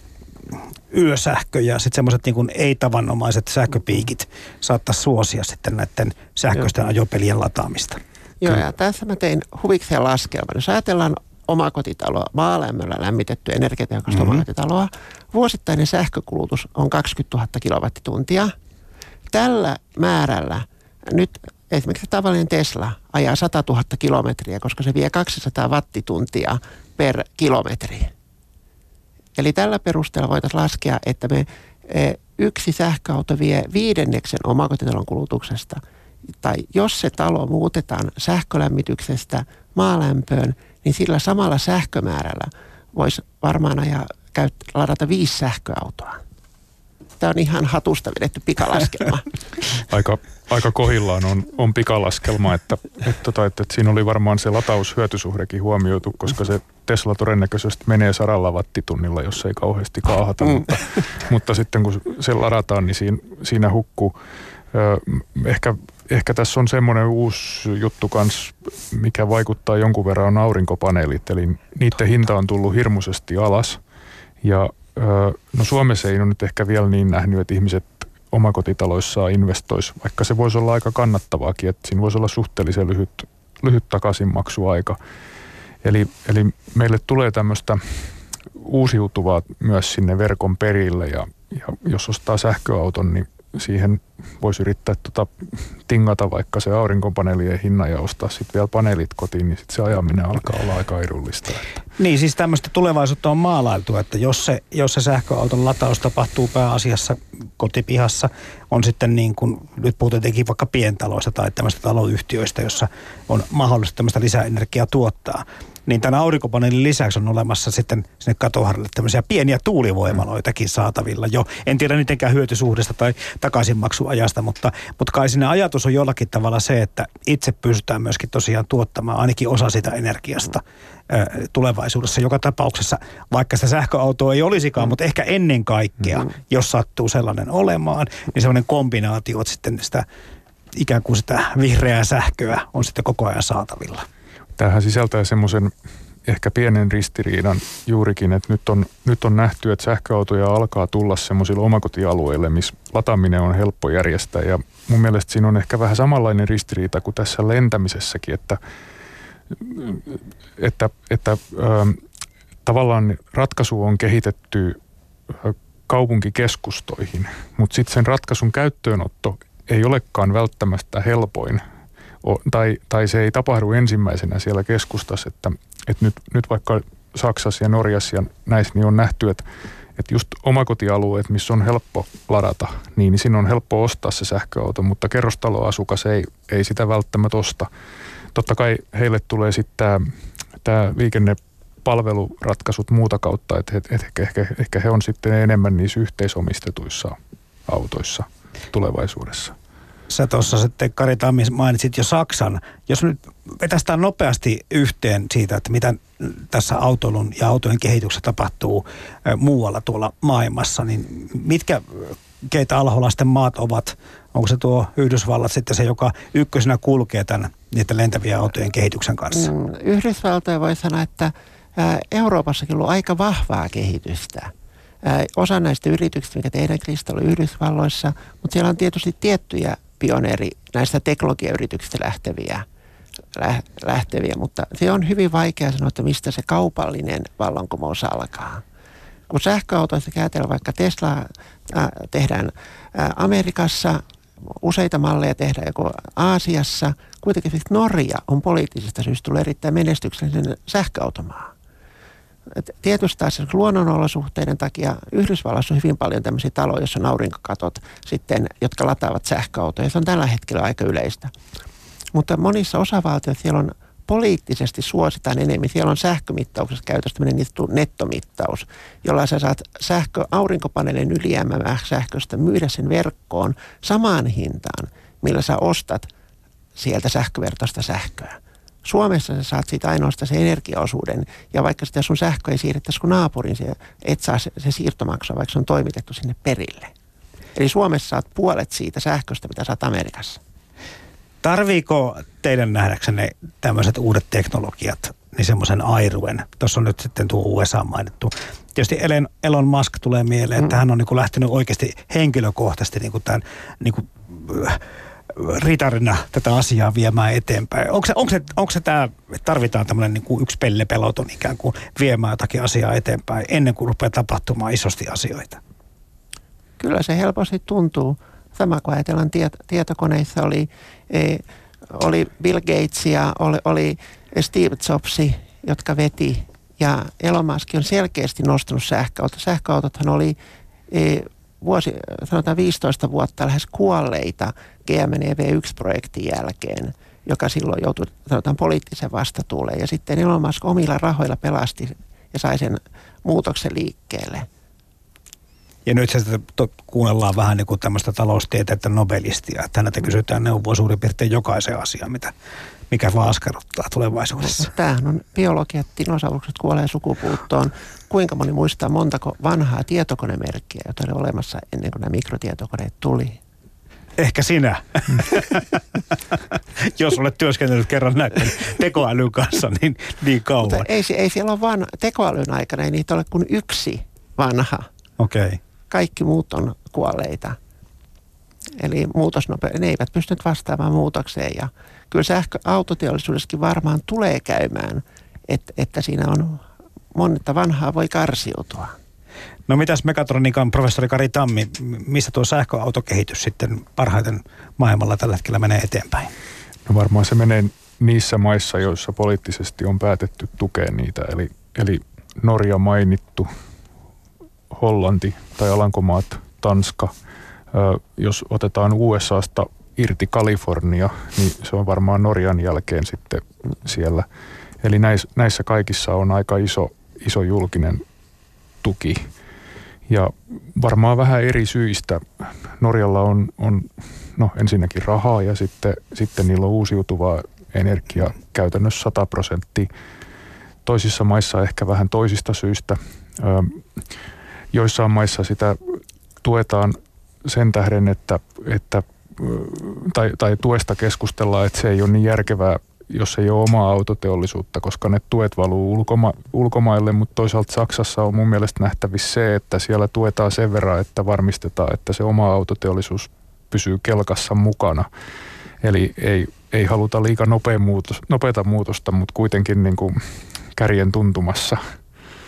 yösähkö ja sitten semmoiset niin ei-tavanomaiset sähköpiikit saattaisi suosia sitten näiden sähköisten Joo. ajopelien lataamista. Joo, ja tässä mä tein huvikseen laskelman. Jos ajatellaan omakotitaloa, maalämmöllä lämmitettyä energiatehokasta mm-hmm. omakotitaloa, vuosittainen sähkökulutus on 20 000 kilowattituntia – tällä määrällä nyt esimerkiksi tavallinen Tesla ajaa 100 000 kilometriä, koska se vie 200 wattituntia per kilometri. Eli tällä perusteella voitaisiin laskea, että me e, yksi sähköauto vie viidenneksen omakotitalon kulutuksesta. Tai jos se talo muutetaan sähkölämmityksestä maalämpöön, niin sillä samalla sähkömäärällä voisi varmaan ajaa, käyt, ladata viisi sähköautoa tämä on ihan hatusta vedetty pikalaskelma. aika, aika kohillaan on, on pikalaskelma, että, että, että, että, että siinä oli varmaan se lataushyötysuhdekin huomioitu, koska se Tesla todennäköisesti menee saralla wattitunnilla, jos ei kauheasti kaahata, mm. mutta, mutta sitten kun se ladataan, niin siinä, siinä hukkuu. Ehkä, ehkä tässä on semmoinen uusi juttu kans, mikä vaikuttaa jonkun verran on aurinkopaneelit, eli niiden hinta on tullut hirmuisesti alas. Ja no Suomessa ei ole nyt ehkä vielä niin nähnyt, että ihmiset omakotitaloissaan investoisi, vaikka se voisi olla aika kannattavaakin, että siinä voisi olla suhteellisen lyhyt, lyhyt takaisinmaksuaika. Eli, eli meille tulee tämmöistä uusiutuvaa myös sinne verkon perille ja, ja jos ostaa sähköauton, niin siihen voisi yrittää tota, tingata vaikka se aurinkopaneelien hinnan ja ostaa sitten vielä paneelit kotiin, niin sitten se ajaminen alkaa olla aika edullista. Että. Niin, siis tämmöistä tulevaisuutta on maalailtu, että jos se, jos se sähköauton lataus tapahtuu pääasiassa kotipihassa, on sitten niin kuin, nyt puhutaan tietenkin vaikka pientaloista tai tämmöistä taloyhtiöistä, jossa on mahdollista tämmöistä lisäenergiaa tuottaa, niin tämän aurinkopaneelin lisäksi on olemassa sitten sinne katoharjalle tämmöisiä pieniä tuulivoimaloitakin saatavilla jo. En tiedä niidenkään hyötysuhdesta tai takaisinmaksuajasta, mutta, mutta kai sinne ajatus on jollakin tavalla se, että itse pystytään myöskin tosiaan tuottamaan ainakin osa sitä energiasta tulevaisuudessa. Joka tapauksessa, vaikka sitä sähköautoa ei olisikaan, mm. mutta ehkä ennen kaikkea, mm. jos sattuu sellainen olemaan, niin sellainen kombinaatio, että sitten sitä ikään kuin sitä vihreää sähköä on sitten koko ajan saatavilla. Tämähän sisältää semmoisen ehkä pienen ristiriidan juurikin, että nyt on, nyt on nähty, että sähköautoja alkaa tulla semmoisille omakotialueille, missä lataaminen on helppo järjestää. Ja mun mielestä siinä on ehkä vähän samanlainen ristiriita kuin tässä lentämisessäkin, että, että, että äh, tavallaan ratkaisu on kehitetty kaupunkikeskustoihin, mutta sitten sen ratkaisun käyttöönotto ei olekaan välttämättä helpoin tai, tai se ei tapahdu ensimmäisenä siellä keskustassa, että, että nyt, nyt vaikka Saksassa ja Norjassa ja näissä niin on nähty, että, että just omakotialueet, missä on helppo ladata, niin, siinä on helppo ostaa se sähköauto, mutta kerrostaloasukas ei, ei sitä välttämättä osta. Totta kai heille tulee sitten tämä, tämä liikennepalveluratkaisut muuta kautta, että, että ehkä, ehkä, ehkä he on sitten enemmän niissä yhteisomistetuissa autoissa tulevaisuudessa. Sä tuossa sitten Kari Tammi mainitsit jo Saksan. Jos nyt vetästään nopeasti yhteen siitä, että mitä tässä autolun ja autojen kehityksessä tapahtuu muualla tuolla maailmassa, niin mitkä keitä alholaisten maat ovat? Onko se tuo Yhdysvallat sitten se, joka ykkösenä kulkee tämän niiden lentävien autojen kehityksen kanssa? Mm, Yhdysvaltoja voi sanoa, että Euroopassakin on ollut aika vahvaa kehitystä. Osa näistä yrityksistä, mikä teidän Krista Yhdysvalloissa, mutta siellä on tietysti tiettyjä pioneeri näistä teknologiayrityksistä lähteviä, lähteviä, mutta se on hyvin vaikea sanoa, että mistä se kaupallinen vallankumous alkaa. Kun sähköautoista käytetään vaikka Tesla tehdään Amerikassa, useita malleja tehdään joko Aasiassa, kuitenkin siis Norja on poliittisesta syystä tullut erittäin menestyksellinen sähköautomaa. Tietysti taas luonnonolosuhteiden takia Yhdysvallassa on hyvin paljon tämmöisiä taloja, joissa on aurinkokatot sitten, jotka lataavat sähköautoja. Se on tällä hetkellä aika yleistä. Mutta monissa osavaltioissa siellä on poliittisesti suositaan enemmän. Siellä on sähkömittauksessa käytössä tämmöinen nettomittaus, jolla sä saat sähkö, aurinkopaneelin ylijäämää sähköstä myydä sen verkkoon samaan hintaan, millä sä ostat sieltä sähkövertosta sähköä. Suomessa sä saat siitä ainoastaan se energiaosuuden, ja vaikka sitä sun sähkö ei siirrettäisi kuin naapurin, se, et saa se, se siirtomaksua, vaikka se on toimitettu sinne perille. Eli Suomessa saat puolet siitä sähköstä, mitä saat Amerikassa. Tarviiko teidän nähdäksenne tämmöiset uudet teknologiat niin semmoisen airuen? Tuossa on nyt sitten tuo USA mainittu. Tietysti Elon Musk tulee mieleen, että mm. hän on niin lähtenyt oikeasti henkilökohtaisesti niin kuin tämän niin kuin, ritarina tätä asiaa viemään eteenpäin. Onko se, onko se, onko se tämä, tarvitaan tämmöinen niin kuin yksi pellepeloton ikään kuin viemään jotakin asiaa eteenpäin ennen kuin rupeaa tapahtumaan isosti asioita? Kyllä se helposti tuntuu. Sama kuin ajatellaan tiet, tietokoneissa oli, e, oli Bill Gates ja oli, oli Steve Jobs, jotka veti ja Elon Musk on selkeästi nostanut sähköautot. Sähköautothan oli e, vuosi, sanotaan 15 vuotta lähes kuolleita GMNV 1-projektin jälkeen, joka silloin joutui sanotaan poliittisen vastatuuleen. Ja sitten Elon Musk omilla rahoilla pelasti ja sai sen muutoksen liikkeelle. Ja nyt se kuunnellaan vähän niin kuin tämmöistä taloustieteiden nobelistia, että häneltä kysytään neuvoa suurin piirtein jokaisen asian, mitä, mikä vaan askarruttaa tulevaisuudessa. Tämähän on biologia, että dinosaurukset kuolee sukupuuttoon. Kuinka moni muistaa montako vanhaa tietokonemerkkiä, jota oli olemassa ennen kuin nämä mikrotietokoneet tuli? Ehkä sinä. Jos olet työskennellyt kerran näiden tekoälyn kanssa niin, niin kauan. Mutta ei, ei siellä ole vaan tekoälyn aikana, ei niitä ole kuin yksi vanha. Okei. Okay. Kaikki muut on kuolleita. Eli muutosnope- ne eivät pystyneet vastaamaan muutokseen. Ja kyllä sähköautoteollisuudessakin varmaan tulee käymään, että, että siinä on monetta vanhaa voi karsiutua. No mitäs mekatronikan professori Kari Tammi, missä tuo sähköautokehitys sitten parhaiten maailmalla tällä hetkellä menee eteenpäin? No varmaan se menee niissä maissa, joissa poliittisesti on päätetty tukea niitä, eli, eli Norja mainittu, Hollanti tai Alankomaat, Tanska. Jos otetaan USAsta irti Kalifornia, niin se on varmaan Norjan jälkeen sitten siellä. Eli näissä, kaikissa on aika iso, iso julkinen tuki ja varmaan vähän eri syistä. Norjalla on, on no ensinnäkin rahaa ja sitten, sitten niillä on uusiutuvaa energia käytännössä 100 prosenttia. Toisissa maissa ehkä vähän toisista syistä. Joissain maissa sitä tuetaan sen tähden, että, että tai, tai tuesta keskustellaan, että se ei ole niin järkevää jos ei ole omaa autoteollisuutta, koska ne tuet valuu ulkoma- ulkomaille, mutta toisaalta Saksassa on mun mielestä nähtävissä se, että siellä tuetaan sen verran, että varmistetaan, että se oma autoteollisuus pysyy kelkassa mukana. Eli ei, ei haluta liikaa nopea muutos, nopeata muutosta, mutta kuitenkin niin kuin kärjen tuntumassa.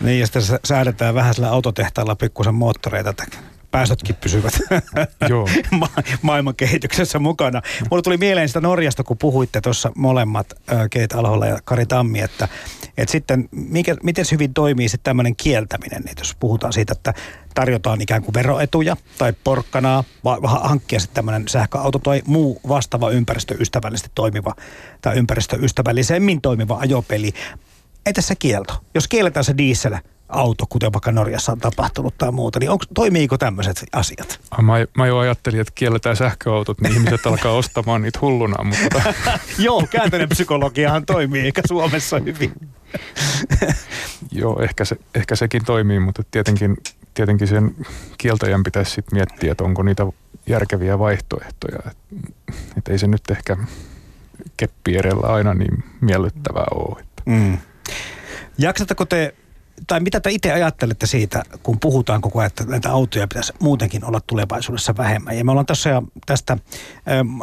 Niin, ja sitten säädetään vähän sillä autotehtaalla pikkusen moottoreita, että päästötkin pysyvät Joo. ma- maailman kehityksessä mukana. Mulle tuli mieleen sitä Norjasta, kun puhuitte tuossa molemmat, Keit Alholla ja Kari Tammi, että, että sitten mikä, miten hyvin toimii sitten tämmöinen kieltäminen, että jos puhutaan siitä, että tarjotaan ikään kuin veroetuja tai porkkanaa, va- hankkia sitten tämmöinen sähköauto tai muu vastaava ympäristöystävällisesti toimiva tai ympäristöystävällisemmin toimiva ajopeli. Entäs se kielto? Jos kielletään se diesel auto, kuten vaikka Norjassa on tapahtunut tai muuta, niin onko, toimiiko tämmöiset asiat? Mä, mä jo ajattelin, että kielletään sähköautot, niin ihmiset alkaa ostamaan niitä hulluna, mutta Joo, käänteinen psykologiahan toimii, eikä Suomessa hyvin. joo, ehkä, se, ehkä sekin toimii, mutta tietenkin, tietenkin sen kieltäjän pitäisi sitten miettiä, että onko niitä järkeviä vaihtoehtoja. Että et ei se nyt ehkä keppi edellä aina niin miellyttävää ole. Mm. Jaksatteko te, tai mitä te itse ajattelette siitä, kun puhutaan koko ajan, että näitä autoja pitäisi muutenkin olla tulevaisuudessa vähemmän. Ja me ollaan tässä jo tästä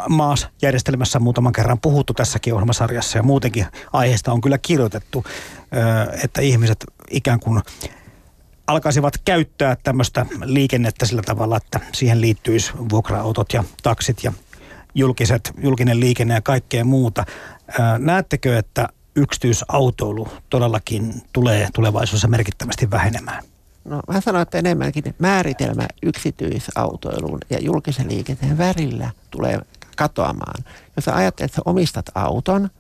maasjärjestelmässä muutaman kerran puhuttu tässäkin ohjelmasarjassa ja muutenkin aiheesta on kyllä kirjoitettu, että ihmiset ikään kuin alkaisivat käyttää tämmöistä liikennettä sillä tavalla, että siihen liittyisi vuokra-autot ja taksit ja julkiset, julkinen liikenne ja kaikkea muuta. Näettekö, että yksityisautoilu todellakin tulee tulevaisuudessa merkittävästi vähenemään? No mä sanon, että enemmänkin määritelmä yksityisautoilun ja julkisen liikenteen värillä tulee katoamaan. Jos sä ajattelet, että sä omistat auton,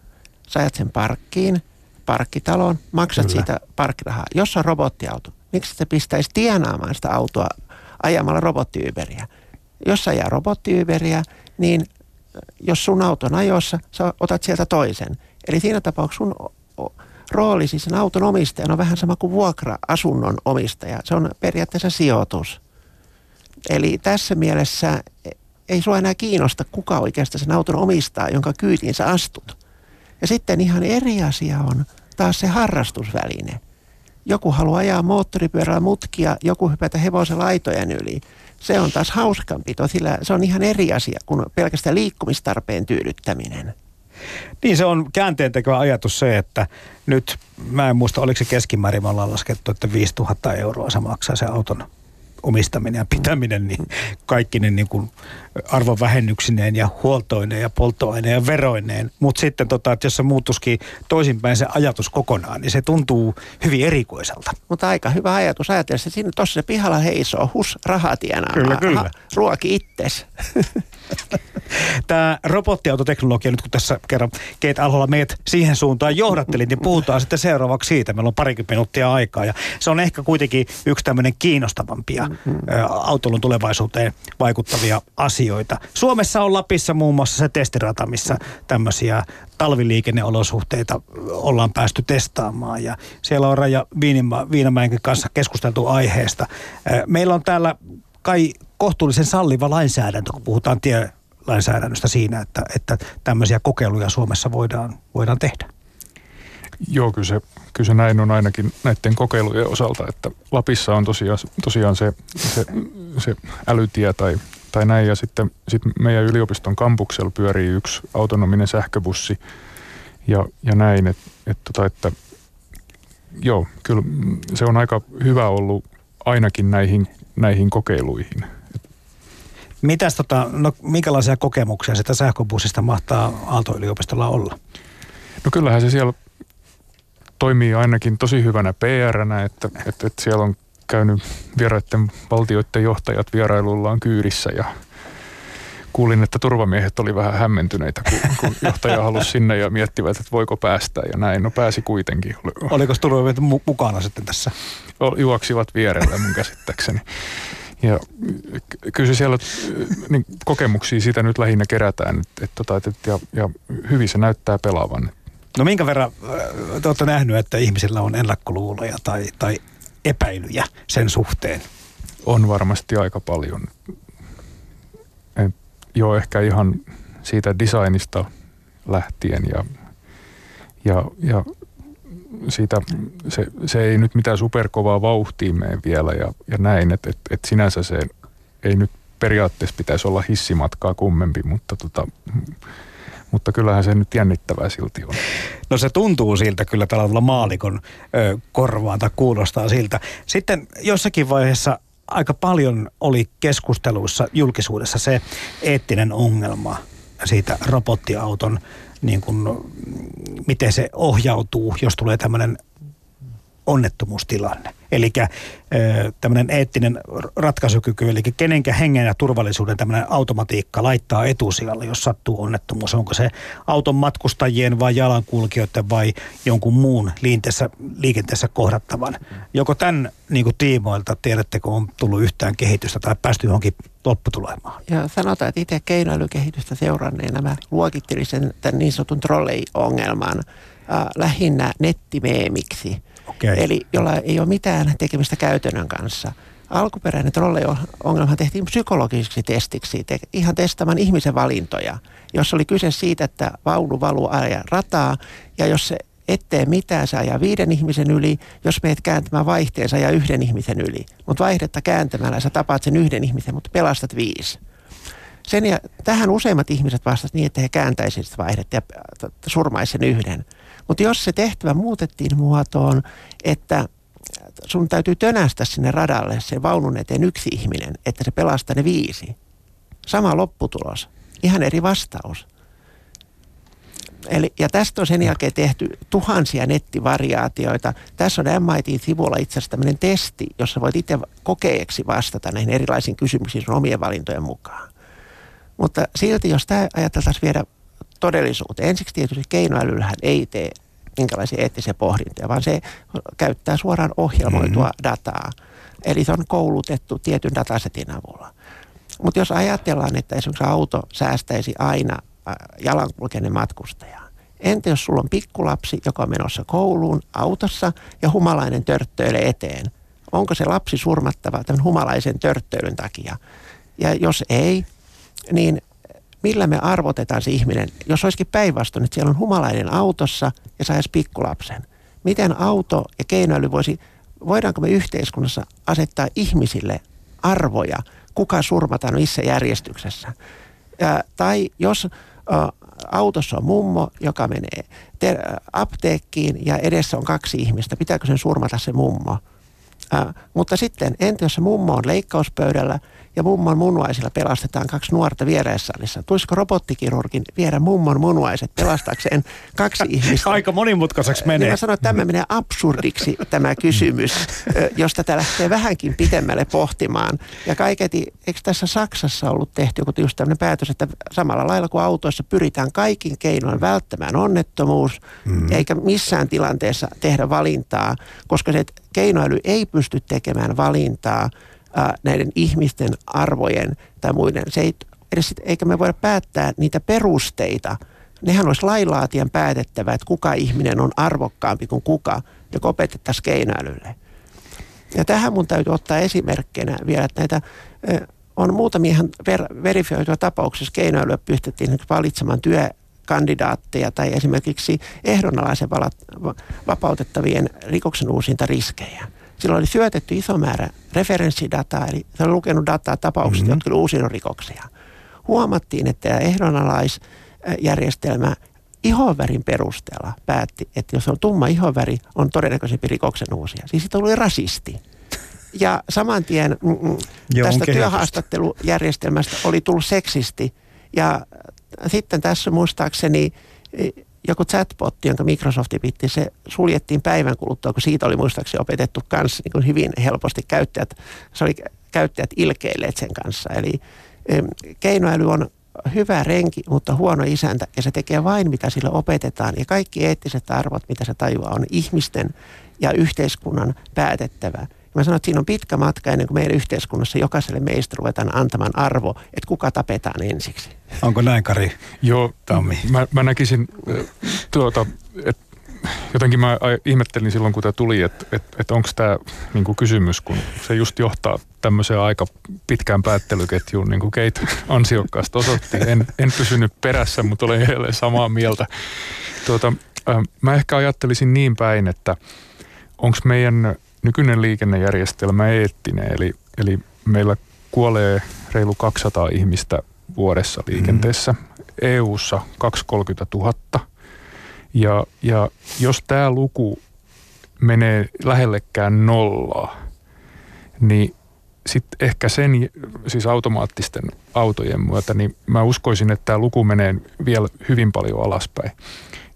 sä ajat sen parkkiin, parkkitalon, maksat Kyllä. siitä parkkirahaa. Jos on robottiauto, miksi sä pistäisi tienaamaan sitä autoa ajamalla robottiyyberiä? Jos sä ajaa robottiyyberiä, niin jos sun auton ajossa, sä otat sieltä toisen. Eli siinä tapauksessa sun rooli siis sen auton omistajan on vähän sama kuin vuokra-asunnon omistaja. Se on periaatteessa sijoitus. Eli tässä mielessä ei sua enää kiinnosta, kuka oikeastaan sen auton omistaa, jonka kyytiin sä astut. Ja sitten ihan eri asia on taas se harrastusväline. Joku haluaa ajaa moottoripyörällä mutkia, joku hypätä hevosen laitojen yli. Se on taas hauskanpito, sillä se on ihan eri asia kuin pelkästään liikkumistarpeen tyydyttäminen. Niin se on käänteentekevä ajatus se, että nyt, mä en muista oliko se keskimäärin, me ollaan laskettu, että 5000 euroa se maksaa se auton omistaminen ja pitäminen, niin kaikki ne niin kuin arvonvähennyksineen ja huoltoineen ja polttoaineen ja veroineen. Mutta sitten tota, että jos se muuttuisikin toisinpäin se ajatus kokonaan, niin se tuntuu hyvin erikoiselta. Mutta aika hyvä ajatus. Ajatella, että siinä tuossa se pihalla heisoo, hus, rahaa tienaa. Kyllä, kyllä. Ha, ruoki itses. Tämä robottiautoteknologia, nyt kun tässä kerran Keit Alholla meet siihen suuntaan johdattelit, niin puhutaan sitten seuraavaksi siitä. Meillä on parikymmentä minuuttia aikaa ja se on ehkä kuitenkin yksi tämmöinen kiinnostavampia mm-hmm. autolun tulevaisuuteen vaikuttavia asioita. Suomessa on Lapissa muun muassa se testirata, missä tämmöisiä talviliikenneolosuhteita ollaan päästy testaamaan ja siellä on Raja Viinamäenkin kanssa keskusteltu aiheesta. Meillä on täällä kai kohtuullisen salliva lainsäädäntö, kun puhutaan tielainsäädännöstä siinä, että, että tämmöisiä kokeiluja Suomessa voidaan, voidaan tehdä. Joo, kyllä se, kyllä se näin on ainakin näiden kokeilujen osalta, että Lapissa on tosiaan, tosiaan se, se, se älytie tai, tai näin, ja sitten sit meidän yliopiston kampuksella pyörii yksi autonominen sähköbussi ja, ja näin, että et, tota, että joo, kyllä se on aika hyvä ollut ainakin näihin, näihin kokeiluihin. Mitäs tota, no, minkälaisia kokemuksia sitä sähköbussista mahtaa Aalto-yliopistolla olla? No kyllähän se siellä toimii ainakin tosi hyvänä pr että, että, että siellä on käynyt vieraiden valtioiden johtajat vierailullaan kyyrissä ja kuulin, että turvamiehet oli vähän hämmentyneitä, kun, kun johtaja halusi sinne ja miettivät, että voiko päästä ja näin. No pääsi kuitenkin. Oliko turvamiehet mukana sitten tässä? Juoksivat vierellä mun käsittääkseni. Ja kyllä siellä niin kokemuksia siitä nyt lähinnä kerätään, että, että, tota, että, ja, ja hyvin se näyttää pelaavan. No minkä verran äh, te olette nähnyt, että ihmisillä on ennakkoluuloja tai, tai epäilyjä sen suhteen? On varmasti aika paljon. Et, joo, ehkä ihan siitä designista lähtien ja, ja, ja siitä, se, se ei nyt mitään superkovaa vauhtia mene vielä ja, ja näin, että et, et sinänsä se ei nyt periaatteessa pitäisi olla hissimatkaa kummempi, mutta tota, mutta kyllähän se nyt jännittävää silti on. No se tuntuu siltä kyllä tällä tavalla maalikon ö, korvaan tai kuulostaa siltä. Sitten jossakin vaiheessa aika paljon oli keskusteluissa julkisuudessa se eettinen ongelma siitä robottiauton, niin kuin, miten se ohjautuu, jos tulee tämmöinen onnettomuustilanne. Eli tämmöinen eettinen ratkaisukyky, eli kenenkä hengen ja turvallisuuden tämmöinen automatiikka laittaa etusijalle, jos sattuu onnettomuus. Onko se auton matkustajien vai jalankulkijoiden vai jonkun muun liinteessä, liikenteessä kohdattavan. Joko tämän niin kuin tiimoilta tiedättekö on tullut yhtään kehitystä tai päästy johonkin lopputulemaan? Ja sanotaan, että itse keinoälykehitystä seuranneena mä luokittelin sen tämän niin sanotun trolley-ongelman äh, lähinnä nettimeemiksi – Okay. Eli jolla ei ole mitään tekemistä käytännön kanssa. Alkuperäinen trolley-ongelma tehtiin psykologiseksi testiksi, te, ihan testamaan ihmisen valintoja, jos oli kyse siitä, että vaunu valuu ajan rataa, ja jos se ettei mitään, se ajaa viiden ihmisen yli. Jos meet kääntämään vaihteen, se ajaa yhden ihmisen yli. Mutta vaihdetta kääntämällä sä tapaat sen yhden ihmisen, mutta pelastat viisi. Sen ja, tähän useimmat ihmiset vastasivat niin, että he kääntäisivät vaihdetta ja surmaisivat sen yhden. Mutta jos se tehtävä muutettiin muotoon, että sun täytyy tönästä sinne radalle se vaunun eteen yksi ihminen, että se pelastaa ne viisi. Sama lopputulos. Ihan eri vastaus. Eli, ja tästä on sen jälkeen tehty tuhansia nettivariaatioita. Tässä on MIT-sivulla itse asiassa tämmöinen testi, jossa voit itse kokeeksi vastata näihin erilaisiin kysymyksiin sun omien valintojen mukaan. Mutta silti, jos tämä ajateltaisiin viedä todellisuuteen. Ensiksi tietysti keinoälyllähän ei tee minkälaisia eettisiä pohdintoja, vaan se käyttää suoraan ohjelmoitua mm-hmm. dataa. Eli se on koulutettu tietyn datasetin avulla. Mutta jos ajatellaan, että esimerkiksi auto säästäisi aina jalankulkeinen matkustaja, entä jos sulla on pikkulapsi, joka on menossa kouluun autossa ja humalainen törttöilee eteen? Onko se lapsi surmattava tämän humalaisen törttöilyn takia? Ja jos ei, niin millä me arvotetaan se ihminen, jos olisikin päinvastoin, että siellä on humalainen autossa ja saisi pikkulapsen. Miten auto ja keinoäly voisi, voidaanko me yhteiskunnassa asettaa ihmisille arvoja, kuka surmataan missä järjestyksessä. Ja, tai jos ä, autossa on mummo, joka menee ter- apteekkiin ja edessä on kaksi ihmistä, pitääkö sen surmata se mummo? Ä, mutta sitten, entä jos se mummo on leikkauspöydällä ja mummon munuaisilla pelastetaan kaksi nuorta vieraissalissa. Tulisiko robottikirurgin viedä mummon munuaiset pelastakseen kaksi ihmistä? Aika monimutkaiseksi menee. Niin mä sanoin, että tämä menee absurdiksi tämä kysymys, jos tätä lähtee vähänkin pitemmälle pohtimaan. Ja kaiketi, eikö tässä Saksassa ollut tehty joku just tämmöinen päätös, että samalla lailla kuin autoissa pyritään kaikin keinoin välttämään onnettomuus, mm. eikä missään tilanteessa tehdä valintaa, koska se keinoäly ei pysty tekemään valintaa – näiden ihmisten arvojen tai muiden. Se ei, edes, eikä me voida päättää niitä perusteita. Nehän olisi lailaatien päätettävä, että kuka ihminen on arvokkaampi kuin kuka, ja opetettaisiin keinoälylle. Ja tähän mun täytyy ottaa esimerkkinä vielä, että näitä on muutamia ihan ver- verifioituja tapauksissa keinoälyä pystyttiin valitsemaan työkandidaatteja tai esimerkiksi ehdonalaisen vapautettavien rikoksen uusinta riskejä. Silloin oli syötetty iso määrä referenssidataa, eli se oli lukenut dataa tapauksista, mm-hmm. jotka oli uusinut rikoksia. Huomattiin, että tämä ehdonalaisjärjestelmä ihonvärin perusteella päätti, että jos on tumma ihonväri, on todennäköisempi rikoksen uusia. Siis se oli rasisti. Ja saman tien mm, mm tästä työhaastattelujärjestelmästä oli tullut seksisti. Ja sitten tässä muistaakseni joku chatbotti, jonka Microsoft pitti, se suljettiin päivän kuluttua, kun siitä oli muistaakseni opetettu kanssa niin kuin hyvin helposti käyttäjät, se oli käyttäjät ilkeilleet sen kanssa. Eli keinoäly on hyvä renki, mutta huono isäntä, ja se tekee vain, mitä sille opetetaan. Ja kaikki eettiset arvot, mitä se tajuaa, on ihmisten ja yhteiskunnan päätettävä. Mä sanoin, että siinä on pitkä matka ennen kuin meidän yhteiskunnassa jokaiselle meistä ruvetaan antamaan arvo, että kuka tapetaan ensiksi. Onko näin, Kari? Joo, Tammi. Mä, mä näkisin, tuota, että jotenkin mä ihmettelin silloin, kun tämä tuli, että et, et onko tämä niinku kysymys, kun se just johtaa tämmöiseen aika pitkään päättelyketjuun, niin kuin Kate ansiokkaasti osoitti. En, en pysynyt perässä, mutta olen edelleen samaa mieltä. Tuota, äh, mä ehkä ajattelisin niin päin, että onko meidän nykyinen liikennejärjestelmä eettinen, eli, eli meillä kuolee reilu 200 ihmistä vuodessa liikenteessä. Mm. EU-ssa 230 000. Ja, ja jos tämä luku menee lähellekään nollaa, niin sitten ehkä sen, siis automaattisten autojen myötä, niin mä uskoisin, että tämä luku menee vielä hyvin paljon alaspäin.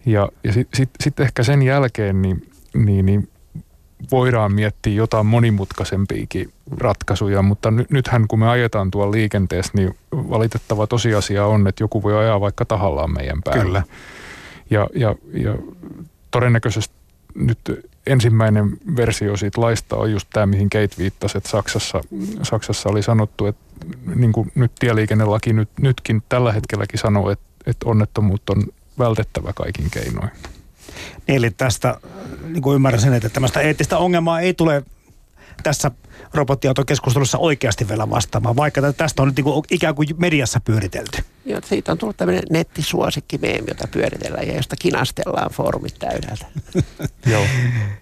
Ja, ja sitten sit, sit ehkä sen jälkeen niin, niin, niin voidaan miettiä jotain monimutkaisempiakin ratkaisuja, mutta ny, nythän kun me ajetaan tuolla liikenteessä, niin valitettava tosiasia on, että joku voi ajaa vaikka tahallaan meidän päälle. Kyllä. Ja, ja, ja todennäköisesti nyt ensimmäinen versio siitä laista on just tämä, mihin Kate viittasi, että Saksassa, Saksassa oli sanottu, että niin kuin nyt tieliikennelaki nyt, nytkin tällä hetkelläkin sanoo, että, että onnettomuut on vältettävä kaikin keinoin. Niin, eli tästä niin kuin ymmärrän sen, että tämmöistä eettistä ongelmaa ei tule tässä robottiautokeskustelussa oikeasti vielä vastaamaan, vaikka tästä on nyt niin kuin ikään kuin mediassa pyöritelty. Joo, siitä on tullut tämmöinen nettisuosikki meemi, jota pyöritellään ja josta kinastellaan foorumit täydeltä. Joo.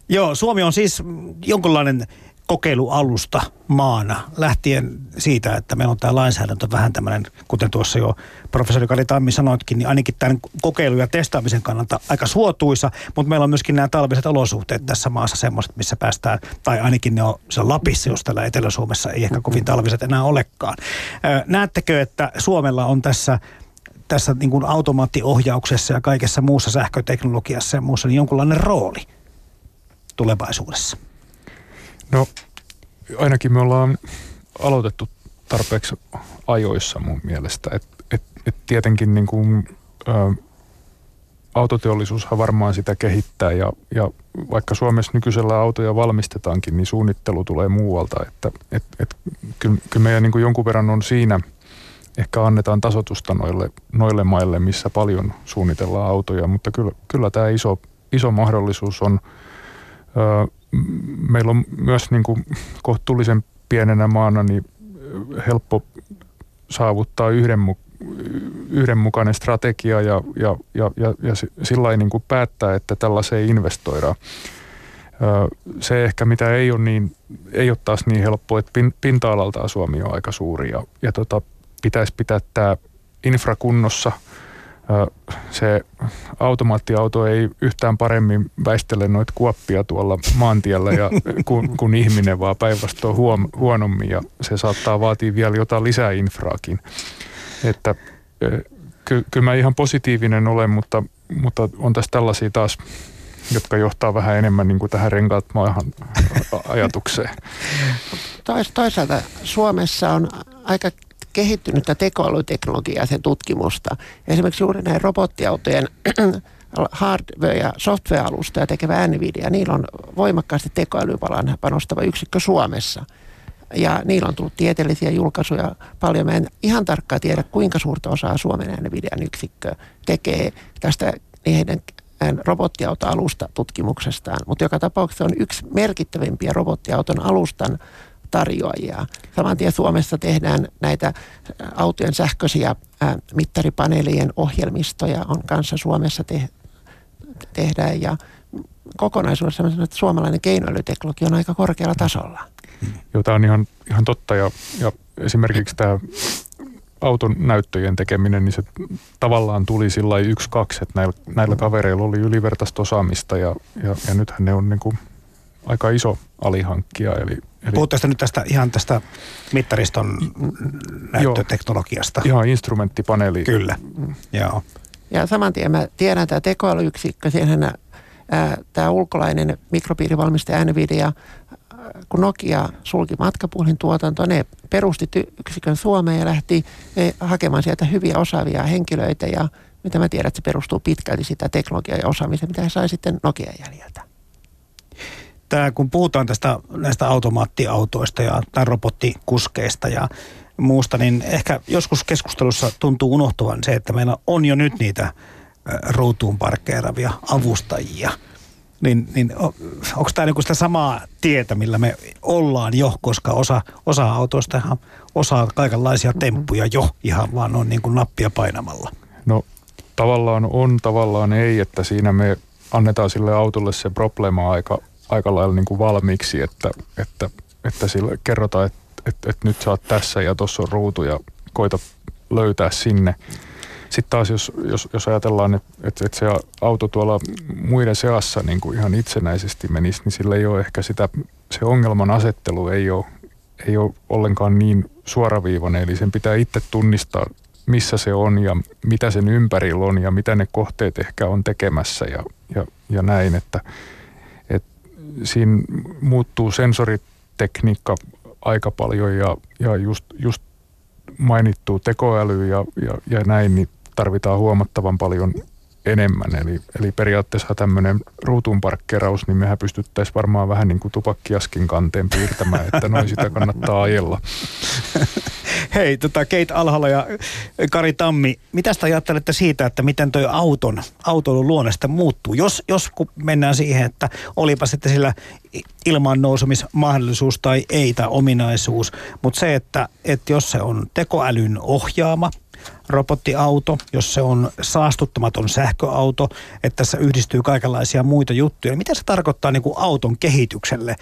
Joo, Suomi on siis jonkinlainen kokeilualusta maana lähtien siitä, että meillä on tämä lainsäädäntö vähän tämmöinen, kuten tuossa jo professori Kari Tammi sanoitkin, niin ainakin tämän kokeilu- ja testaamisen kannalta aika suotuisa, mutta meillä on myöskin nämä talviset olosuhteet tässä maassa semmoiset, missä päästään, tai ainakin ne on se Lapissa, jos täällä Etelä-Suomessa ei ehkä kovin talviset enää olekaan. Näettekö, että Suomella on tässä tässä niin kuin automaattiohjauksessa ja kaikessa muussa sähköteknologiassa ja muussa niin jonkunlainen rooli tulevaisuudessa? No ainakin me ollaan aloitettu tarpeeksi ajoissa mun mielestä. Et, et, et tietenkin niin kuin, ä, autoteollisuushan varmaan sitä kehittää ja, ja vaikka Suomessa nykyisellä autoja valmistetaankin, niin suunnittelu tulee muualta. Että et, et, kyllä, kyllä meidän niin kuin jonkun verran on siinä, ehkä annetaan tasotusta noille, noille maille, missä paljon suunnitellaan autoja, mutta kyllä, kyllä tämä iso, iso mahdollisuus on ö, meillä on myös niin kuin kohtuullisen pienenä maana niin helppo saavuttaa yhdenmu- yhdenmukainen strategia ja, ja, ja, ja, ja sillä niin päättää, että tällaiseen investoidaan. Se ehkä mitä ei ole, niin, ei ole taas niin helppo, että pinta-alaltaan Suomi on aika suuri ja, ja tota, pitäisi pitää tämä infra kunnossa – se automaattiauto ei yhtään paremmin väistele noita kuoppia tuolla maantiellä ja, kun, kun ihminen, vaan päinvastoin huom, huonommin ja se saattaa vaatia vielä jotain lisää infraakin. Että ky, kyllä mä ihan positiivinen olen, mutta, mutta on tässä tällaisia taas jotka johtaa vähän enemmän niin kuin tähän renkaat maahan ajatukseen. Toisaalta Suomessa on aika kehittynyttä tekoälyteknologiaa sen tutkimusta. Esimerkiksi juuri näin robottiautojen hardware- ja software-alusta ja tekevä Nvidia, niillä on voimakkaasti tekoälypalan panostava yksikkö Suomessa. Ja niillä on tullut tieteellisiä julkaisuja paljon. Mä en ihan tarkkaan tiedä, kuinka suurta osaa Suomen Nvidian yksikkö tekee tästä heidän robottiautoalusta tutkimuksestaan. Mutta joka tapauksessa on yksi merkittävimpiä robottiauton alustan tarjoajia. Saman tien Suomessa tehdään näitä autojen sähköisiä mittaripaneelien ohjelmistoja on kanssa Suomessa te- tehdään ja kokonaisuudessa että suomalainen keinoälyteknologia on aika korkealla tasolla. Joo, tämä on ihan, ihan totta ja, ja esimerkiksi tämä auton näyttöjen tekeminen, niin se tavallaan tuli sillä yksi, kaksi, että näillä, näillä kavereilla oli ylivertaista osaamista ja, ja, ja nythän ne on niin kuin aika iso alihankkija. Eli, eli Puhuttaisiin nyt tästä ihan tästä mittariston näyttöteknologiasta. Ihan instrumenttipaneeli. Kyllä, joo. Ja saman tien mä tiedän tämä tekoälyyksikkö, siihen tämä ulkolainen mikropiirivalmistaja Nvidia, kun Nokia sulki tuotanto, ne perusti yksikön Suomeen ja lähti e, hakemaan sieltä hyviä osaavia henkilöitä ja mitä mä tiedän, että se perustuu pitkälti sitä teknologiaa ja osaamiseen, mitä he sai sitten Nokian jäljiltä tämä, kun puhutaan tästä näistä automaattiautoista ja tai robottikuskeista ja muusta, niin ehkä joskus keskustelussa tuntuu unohtuvan se, että meillä on jo nyt niitä ruutuun parkkeeravia avustajia. Niin, niin onko tämä niinku sitä samaa tietä, millä me ollaan jo, koska osa, osa autoista osaa kaikenlaisia temppuja jo ihan vaan on niin kuin nappia painamalla? No tavallaan on, tavallaan ei, että siinä me annetaan sille autolle se problema aika aika lailla niin kuin valmiiksi, että, että, että sille kerrotaan, että, että, että nyt sä oot tässä ja tuossa on ruutu ja koita löytää sinne. Sitten taas jos, jos, jos ajatellaan, että, että, että se auto tuolla muiden seassa niin kuin ihan itsenäisesti menisi, niin sillä ei ole ehkä sitä, se ongelman asettelu ei ole, ei ole ollenkaan niin suoraviivainen, eli sen pitää itse tunnistaa, missä se on ja mitä sen ympärillä on ja mitä ne kohteet ehkä on tekemässä ja, ja, ja näin, että siinä muuttuu sensoritekniikka aika paljon ja, ja just, just mainittu tekoäly ja, ja, ja näin, niin tarvitaan huomattavan paljon enemmän. Eli, eli periaatteessa tämmöinen ruutunparkkeraus, niin mehän pystyttäisiin varmaan vähän niin kuin tupakkiaskin kanteen piirtämään, että noin sitä kannattaa ajella. Hei, tota Kate Alhala ja Kari Tammi, mitä sitä ajattelette siitä, että miten tuo auton, autoilun luonne muuttuu? Jos, jos kun mennään siihen, että olipa sitten sillä ilman nousemismahdollisuus tai ei tai ominaisuus, mutta se, että, että jos se on tekoälyn ohjaama, robottiauto, jos se on saastuttamaton sähköauto, että tässä yhdistyy kaikenlaisia muita juttuja. Mitä se tarkoittaa niin kuin auton kehitykselle?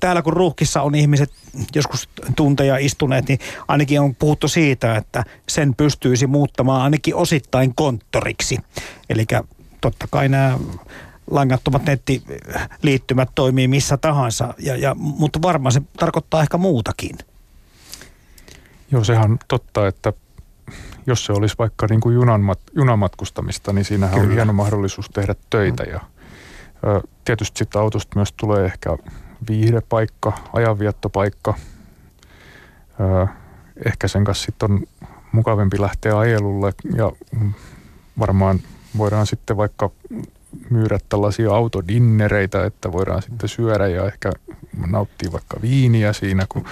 täällä kun ruuhkissa on ihmiset joskus tunteja istuneet, niin ainakin on puhuttu siitä, että sen pystyisi muuttamaan ainakin osittain konttoriksi. Eli totta kai nämä langattomat nettiliittymät toimii missä tahansa, ja, ja, mutta varmaan se tarkoittaa ehkä muutakin. Joo, sehän on totta, että jos se olisi vaikka niin kuin junan, junamatkustamista, niin siinähän Kyllä. on hieno mahdollisuus tehdä töitä. Ja, ö, tietysti sitten autosta myös tulee ehkä viihdepaikka, ajanviettopaikka. Ö, ehkä sen kanssa sitten on mukavempi lähteä ajelulle ja varmaan voidaan sitten vaikka myydä tällaisia autodinnereitä, että voidaan sitten syödä ja ehkä nauttia vaikka viiniä siinä, kun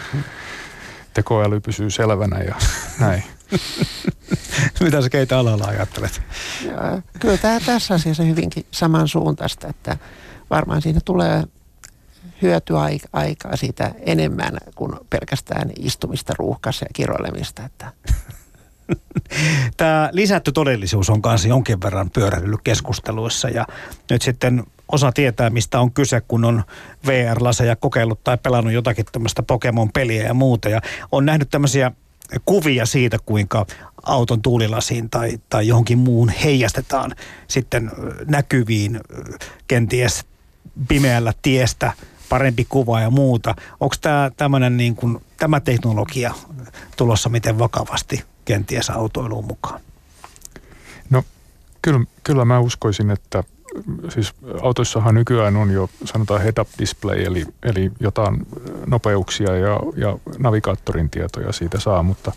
tekoäly pysyy selvänä ja näin. Mitä sä Keitä Alalla ajattelet? Ja, kyllä tämä tässä asiassa hyvinkin samansuuntaista, että varmaan siinä tulee hyötyä aikaa siitä enemmän kuin pelkästään istumista ruuhkassa ja kiroilemista. Että. Tämä lisätty todellisuus on kanssa jonkin verran pyöräillyt keskusteluissa ja nyt sitten osa tietää, mistä on kyse, kun on VR-laseja kokeillut tai pelannut jotakin tämmöistä Pokemon-peliä ja muuta. Ja on nähnyt tämmöisiä kuvia siitä, kuinka auton tuulilasiin tai, tai johonkin muun heijastetaan sitten näkyviin kenties pimeällä tiestä parempi kuva ja muuta. Onko tämä niin kuin, tämä teknologia tulossa miten vakavasti kenties autoiluun mukaan? No kyllä, kyllä mä uskoisin, että siis autoissahan nykyään on jo sanotaan head-up display, eli, eli jotain nopeuksia ja, ja navigaattorin tietoja siitä saa, mutta,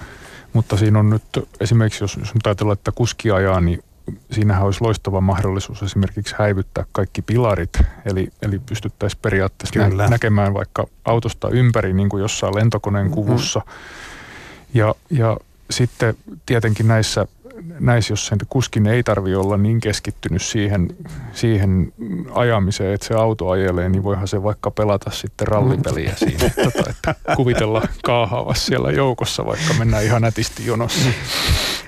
mutta siinä on nyt esimerkiksi, jos, jos ajatellaan, että kuski ajaa, niin siinähän olisi loistava mahdollisuus esimerkiksi häivyttää kaikki pilarit, eli, eli pystyttäisiin periaatteessa nä- näkemään vaikka autosta ympäri niin kuin jossain lentokoneen kuvussa. Mm-hmm. Ja, ja sitten tietenkin näissä näissä, jos sen kuskin ei tarvi olla niin keskittynyt siihen, siihen ajamiseen, että se auto ajelee, niin voihan se vaikka pelata sitten rallipeliä siinä, tota, että kuvitella kaahaavassa siellä joukossa, vaikka mennään ihan nätisti jonossa.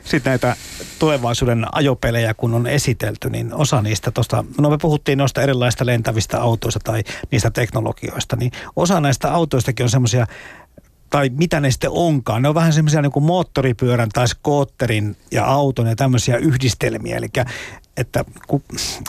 Sitten näitä tulevaisuuden ajopelejä, kun on esitelty, niin osa niistä tuosta, no me puhuttiin noista erilaisista lentävistä autoista tai niistä teknologioista, niin osa näistä autoistakin on semmoisia tai mitä ne sitten onkaan. Ne on vähän semmoisia niin kuin moottoripyörän tai skootterin ja auton ja tämmöisiä yhdistelmiä. Eli että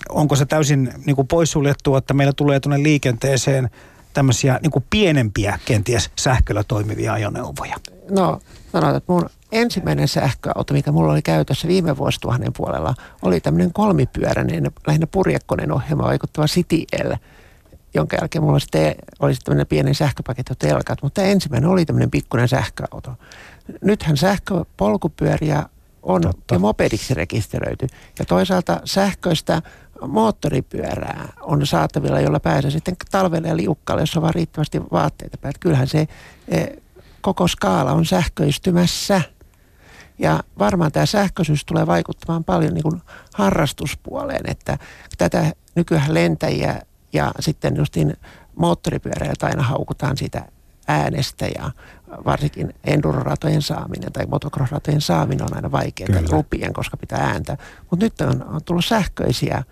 onko se täysin niin kuin poissuljettua, että meillä tulee tuonne liikenteeseen tämmöisiä niin kuin pienempiä kenties sähköllä toimivia ajoneuvoja? No sanotaan, että mun ensimmäinen sähköauto, mikä mulla oli käytössä viime vuosituhannen puolella, oli tämmöinen kolmipyöräinen, lähinnä purjekkoneen ohjelma vaikuttava City L – jonka jälkeen mulla sitten oli sitten tämmöinen pieni sähköpaketti telkat, mutta ensimmäinen oli tämmöinen pikkuinen sähköauto. Nythän sähköpolkupyöriä on Totta. ja mopediksi rekisteröity. Ja toisaalta sähköistä moottoripyörää on saatavilla, jolla pääsee sitten talvelle ja liukkaalle, jos on vaan riittävästi vaatteita päällä. Kyllähän se e, koko skaala on sähköistymässä. Ja varmaan tämä sähköisyys tulee vaikuttamaan paljon niin kuin harrastuspuoleen, että tätä nykyään lentäjiä ja sitten justiin moottoripyöräilijät aina haukutaan siitä äänestä ja varsinkin enduroratojen saaminen tai motocross-ratojen saaminen on aina vaikeaa lupien, koska pitää ääntä. Mutta nyt on, on tullut sähköisiä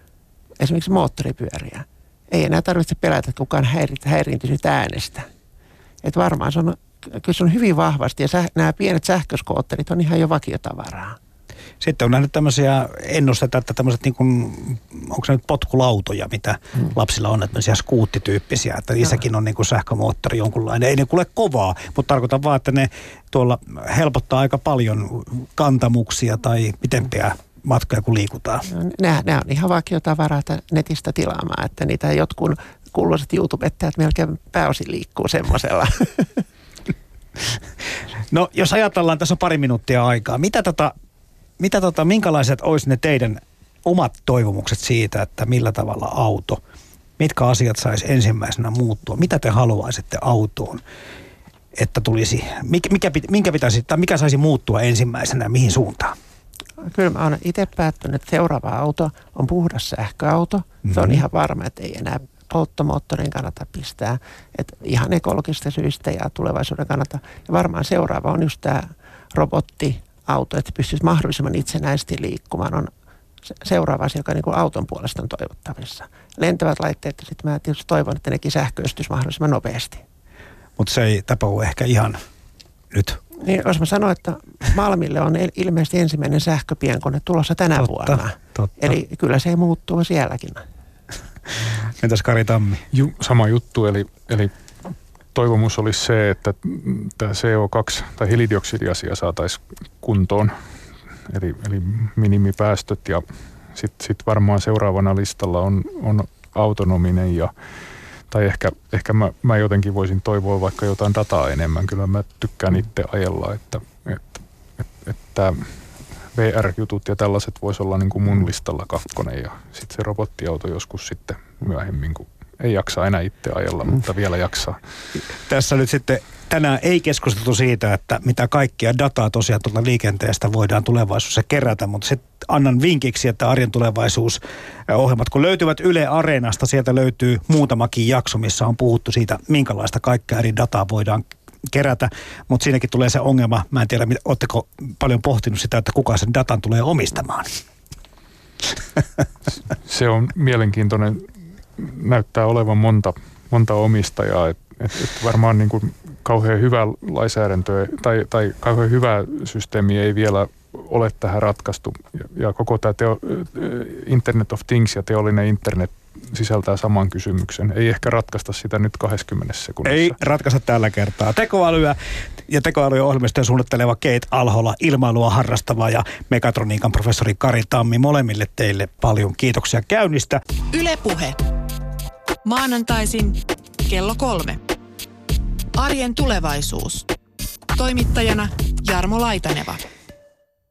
esimerkiksi moottoripyöriä. Ei enää tarvitse pelätä, että kukaan häiriintyy äänestä. Et varmaan se on kyllä se on hyvin vahvasti ja säh, nämä pienet sähköskootterit on ihan jo vakiotavaraa. Sitten on nähnyt tämmöisiä ennusteita, että tämmöiset niin kuin, onko se nyt potkulautoja, mitä hmm. lapsilla on, että tämmöisiä skuuttityyppisiä, että niissäkin on niin kuin sähkömoottori jonkunlainen. Ei ne kuule kovaa, mutta tarkoitan vaan, että ne tuolla helpottaa aika paljon kantamuksia tai pitempiä matkoja, kun liikutaan. Nämä, nämä on ihan vakiotavaraa netistä tilaamaan, että niitä jotkut kuuluiset YouTube-ettajat melkein pääosin liikkuu semmoisella. No jos ajatellaan, tässä on pari minuuttia aikaa. Mitä tota, mitä tota, minkälaiset olisi ne teidän omat toivomukset siitä, että millä tavalla auto, mitkä asiat saisi ensimmäisenä muuttua? Mitä te haluaisitte autoon, että tulisi, mikä, mikä, minkä pitäisi, tai mikä saisi muuttua ensimmäisenä ja mihin suuntaan? Kyllä mä olen itse päättänyt, että seuraava auto on puhdas sähköauto. Mm-hmm. Se on mhm. ihan varma, että ei enää polttomoottorin kannata pistää. Että ihan ekologista syistä ja tulevaisuuden kannalta. Ja varmaan seuraava on just tämä robotti, auto, että pystyisi mahdollisimman itsenäisesti liikkumaan, on seuraava asia, joka niin kuin auton puolesta on toivottavissa. Lentävät laitteet, sitten mä tietysti toivon, että nekin sähköistys mahdollisimman nopeasti. Mutta se ei tapahdu ehkä ihan nyt. Niin, jos mä sanon, että Malmille on ilmeisesti ensimmäinen sähköpienkone tulossa tänä totta, vuonna. Totta. Eli kyllä se ei muuttuu sielläkin. Entäs Kari Tammi? Ju, sama juttu, eli, eli toivomus olisi se, että tämä CO2 tai hiilidioksidiasia saataisiin kuntoon, eli, eli minimipäästöt ja sitten sit varmaan seuraavana listalla on, on autonominen ja tai ehkä, ehkä mä, mä jotenkin voisin toivoa vaikka jotain dataa enemmän. Kyllä mä tykkään itse ajella, että, että, että, että VR-jutut ja tällaiset voisi olla niin kuin mun listalla kakkonen ja sitten se robottiauto joskus sitten myöhemmin, kun ei jaksa enää itse ajella, mutta vielä jaksaa. Tässä nyt sitten tänään ei keskusteltu siitä, että mitä kaikkia dataa tosiaan tuolta liikenteestä voidaan tulevaisuudessa kerätä, mutta sitten annan vinkiksi, että Arjen tulevaisuusohjelmat, kun löytyvät Yle Areenasta, sieltä löytyy muutamakin jakso, missä on puhuttu siitä, minkälaista kaikkea eri dataa voidaan kerätä, mutta siinäkin tulee se ongelma, mä en tiedä, oletteko paljon pohtinut sitä, että kuka sen datan tulee omistamaan? Se on mielenkiintoinen näyttää olevan monta, monta omistajaa. Et, et, et varmaan niin kuin kauhean hyvä lainsäädäntö tai, tai kauhean hyvä systeemi ei vielä ole tähän ratkaistu. Ja, ja koko tämä teo, Internet of Things ja teollinen internet sisältää saman kysymyksen. Ei ehkä ratkaista sitä nyt 20 sekunnissa. Ei ratkaista tällä kertaa. Tekoälyä ja tekoälyä ohjelmistoja suunnitteleva Kate Alhola, ilmailua harrastava ja mekatroniikan professori Kari Tammi. Molemmille teille paljon kiitoksia käynnistä. Ylepuhe. Maanantaisin kello kolme. Arjen tulevaisuus. Toimittajana Jarmo Laitaneva.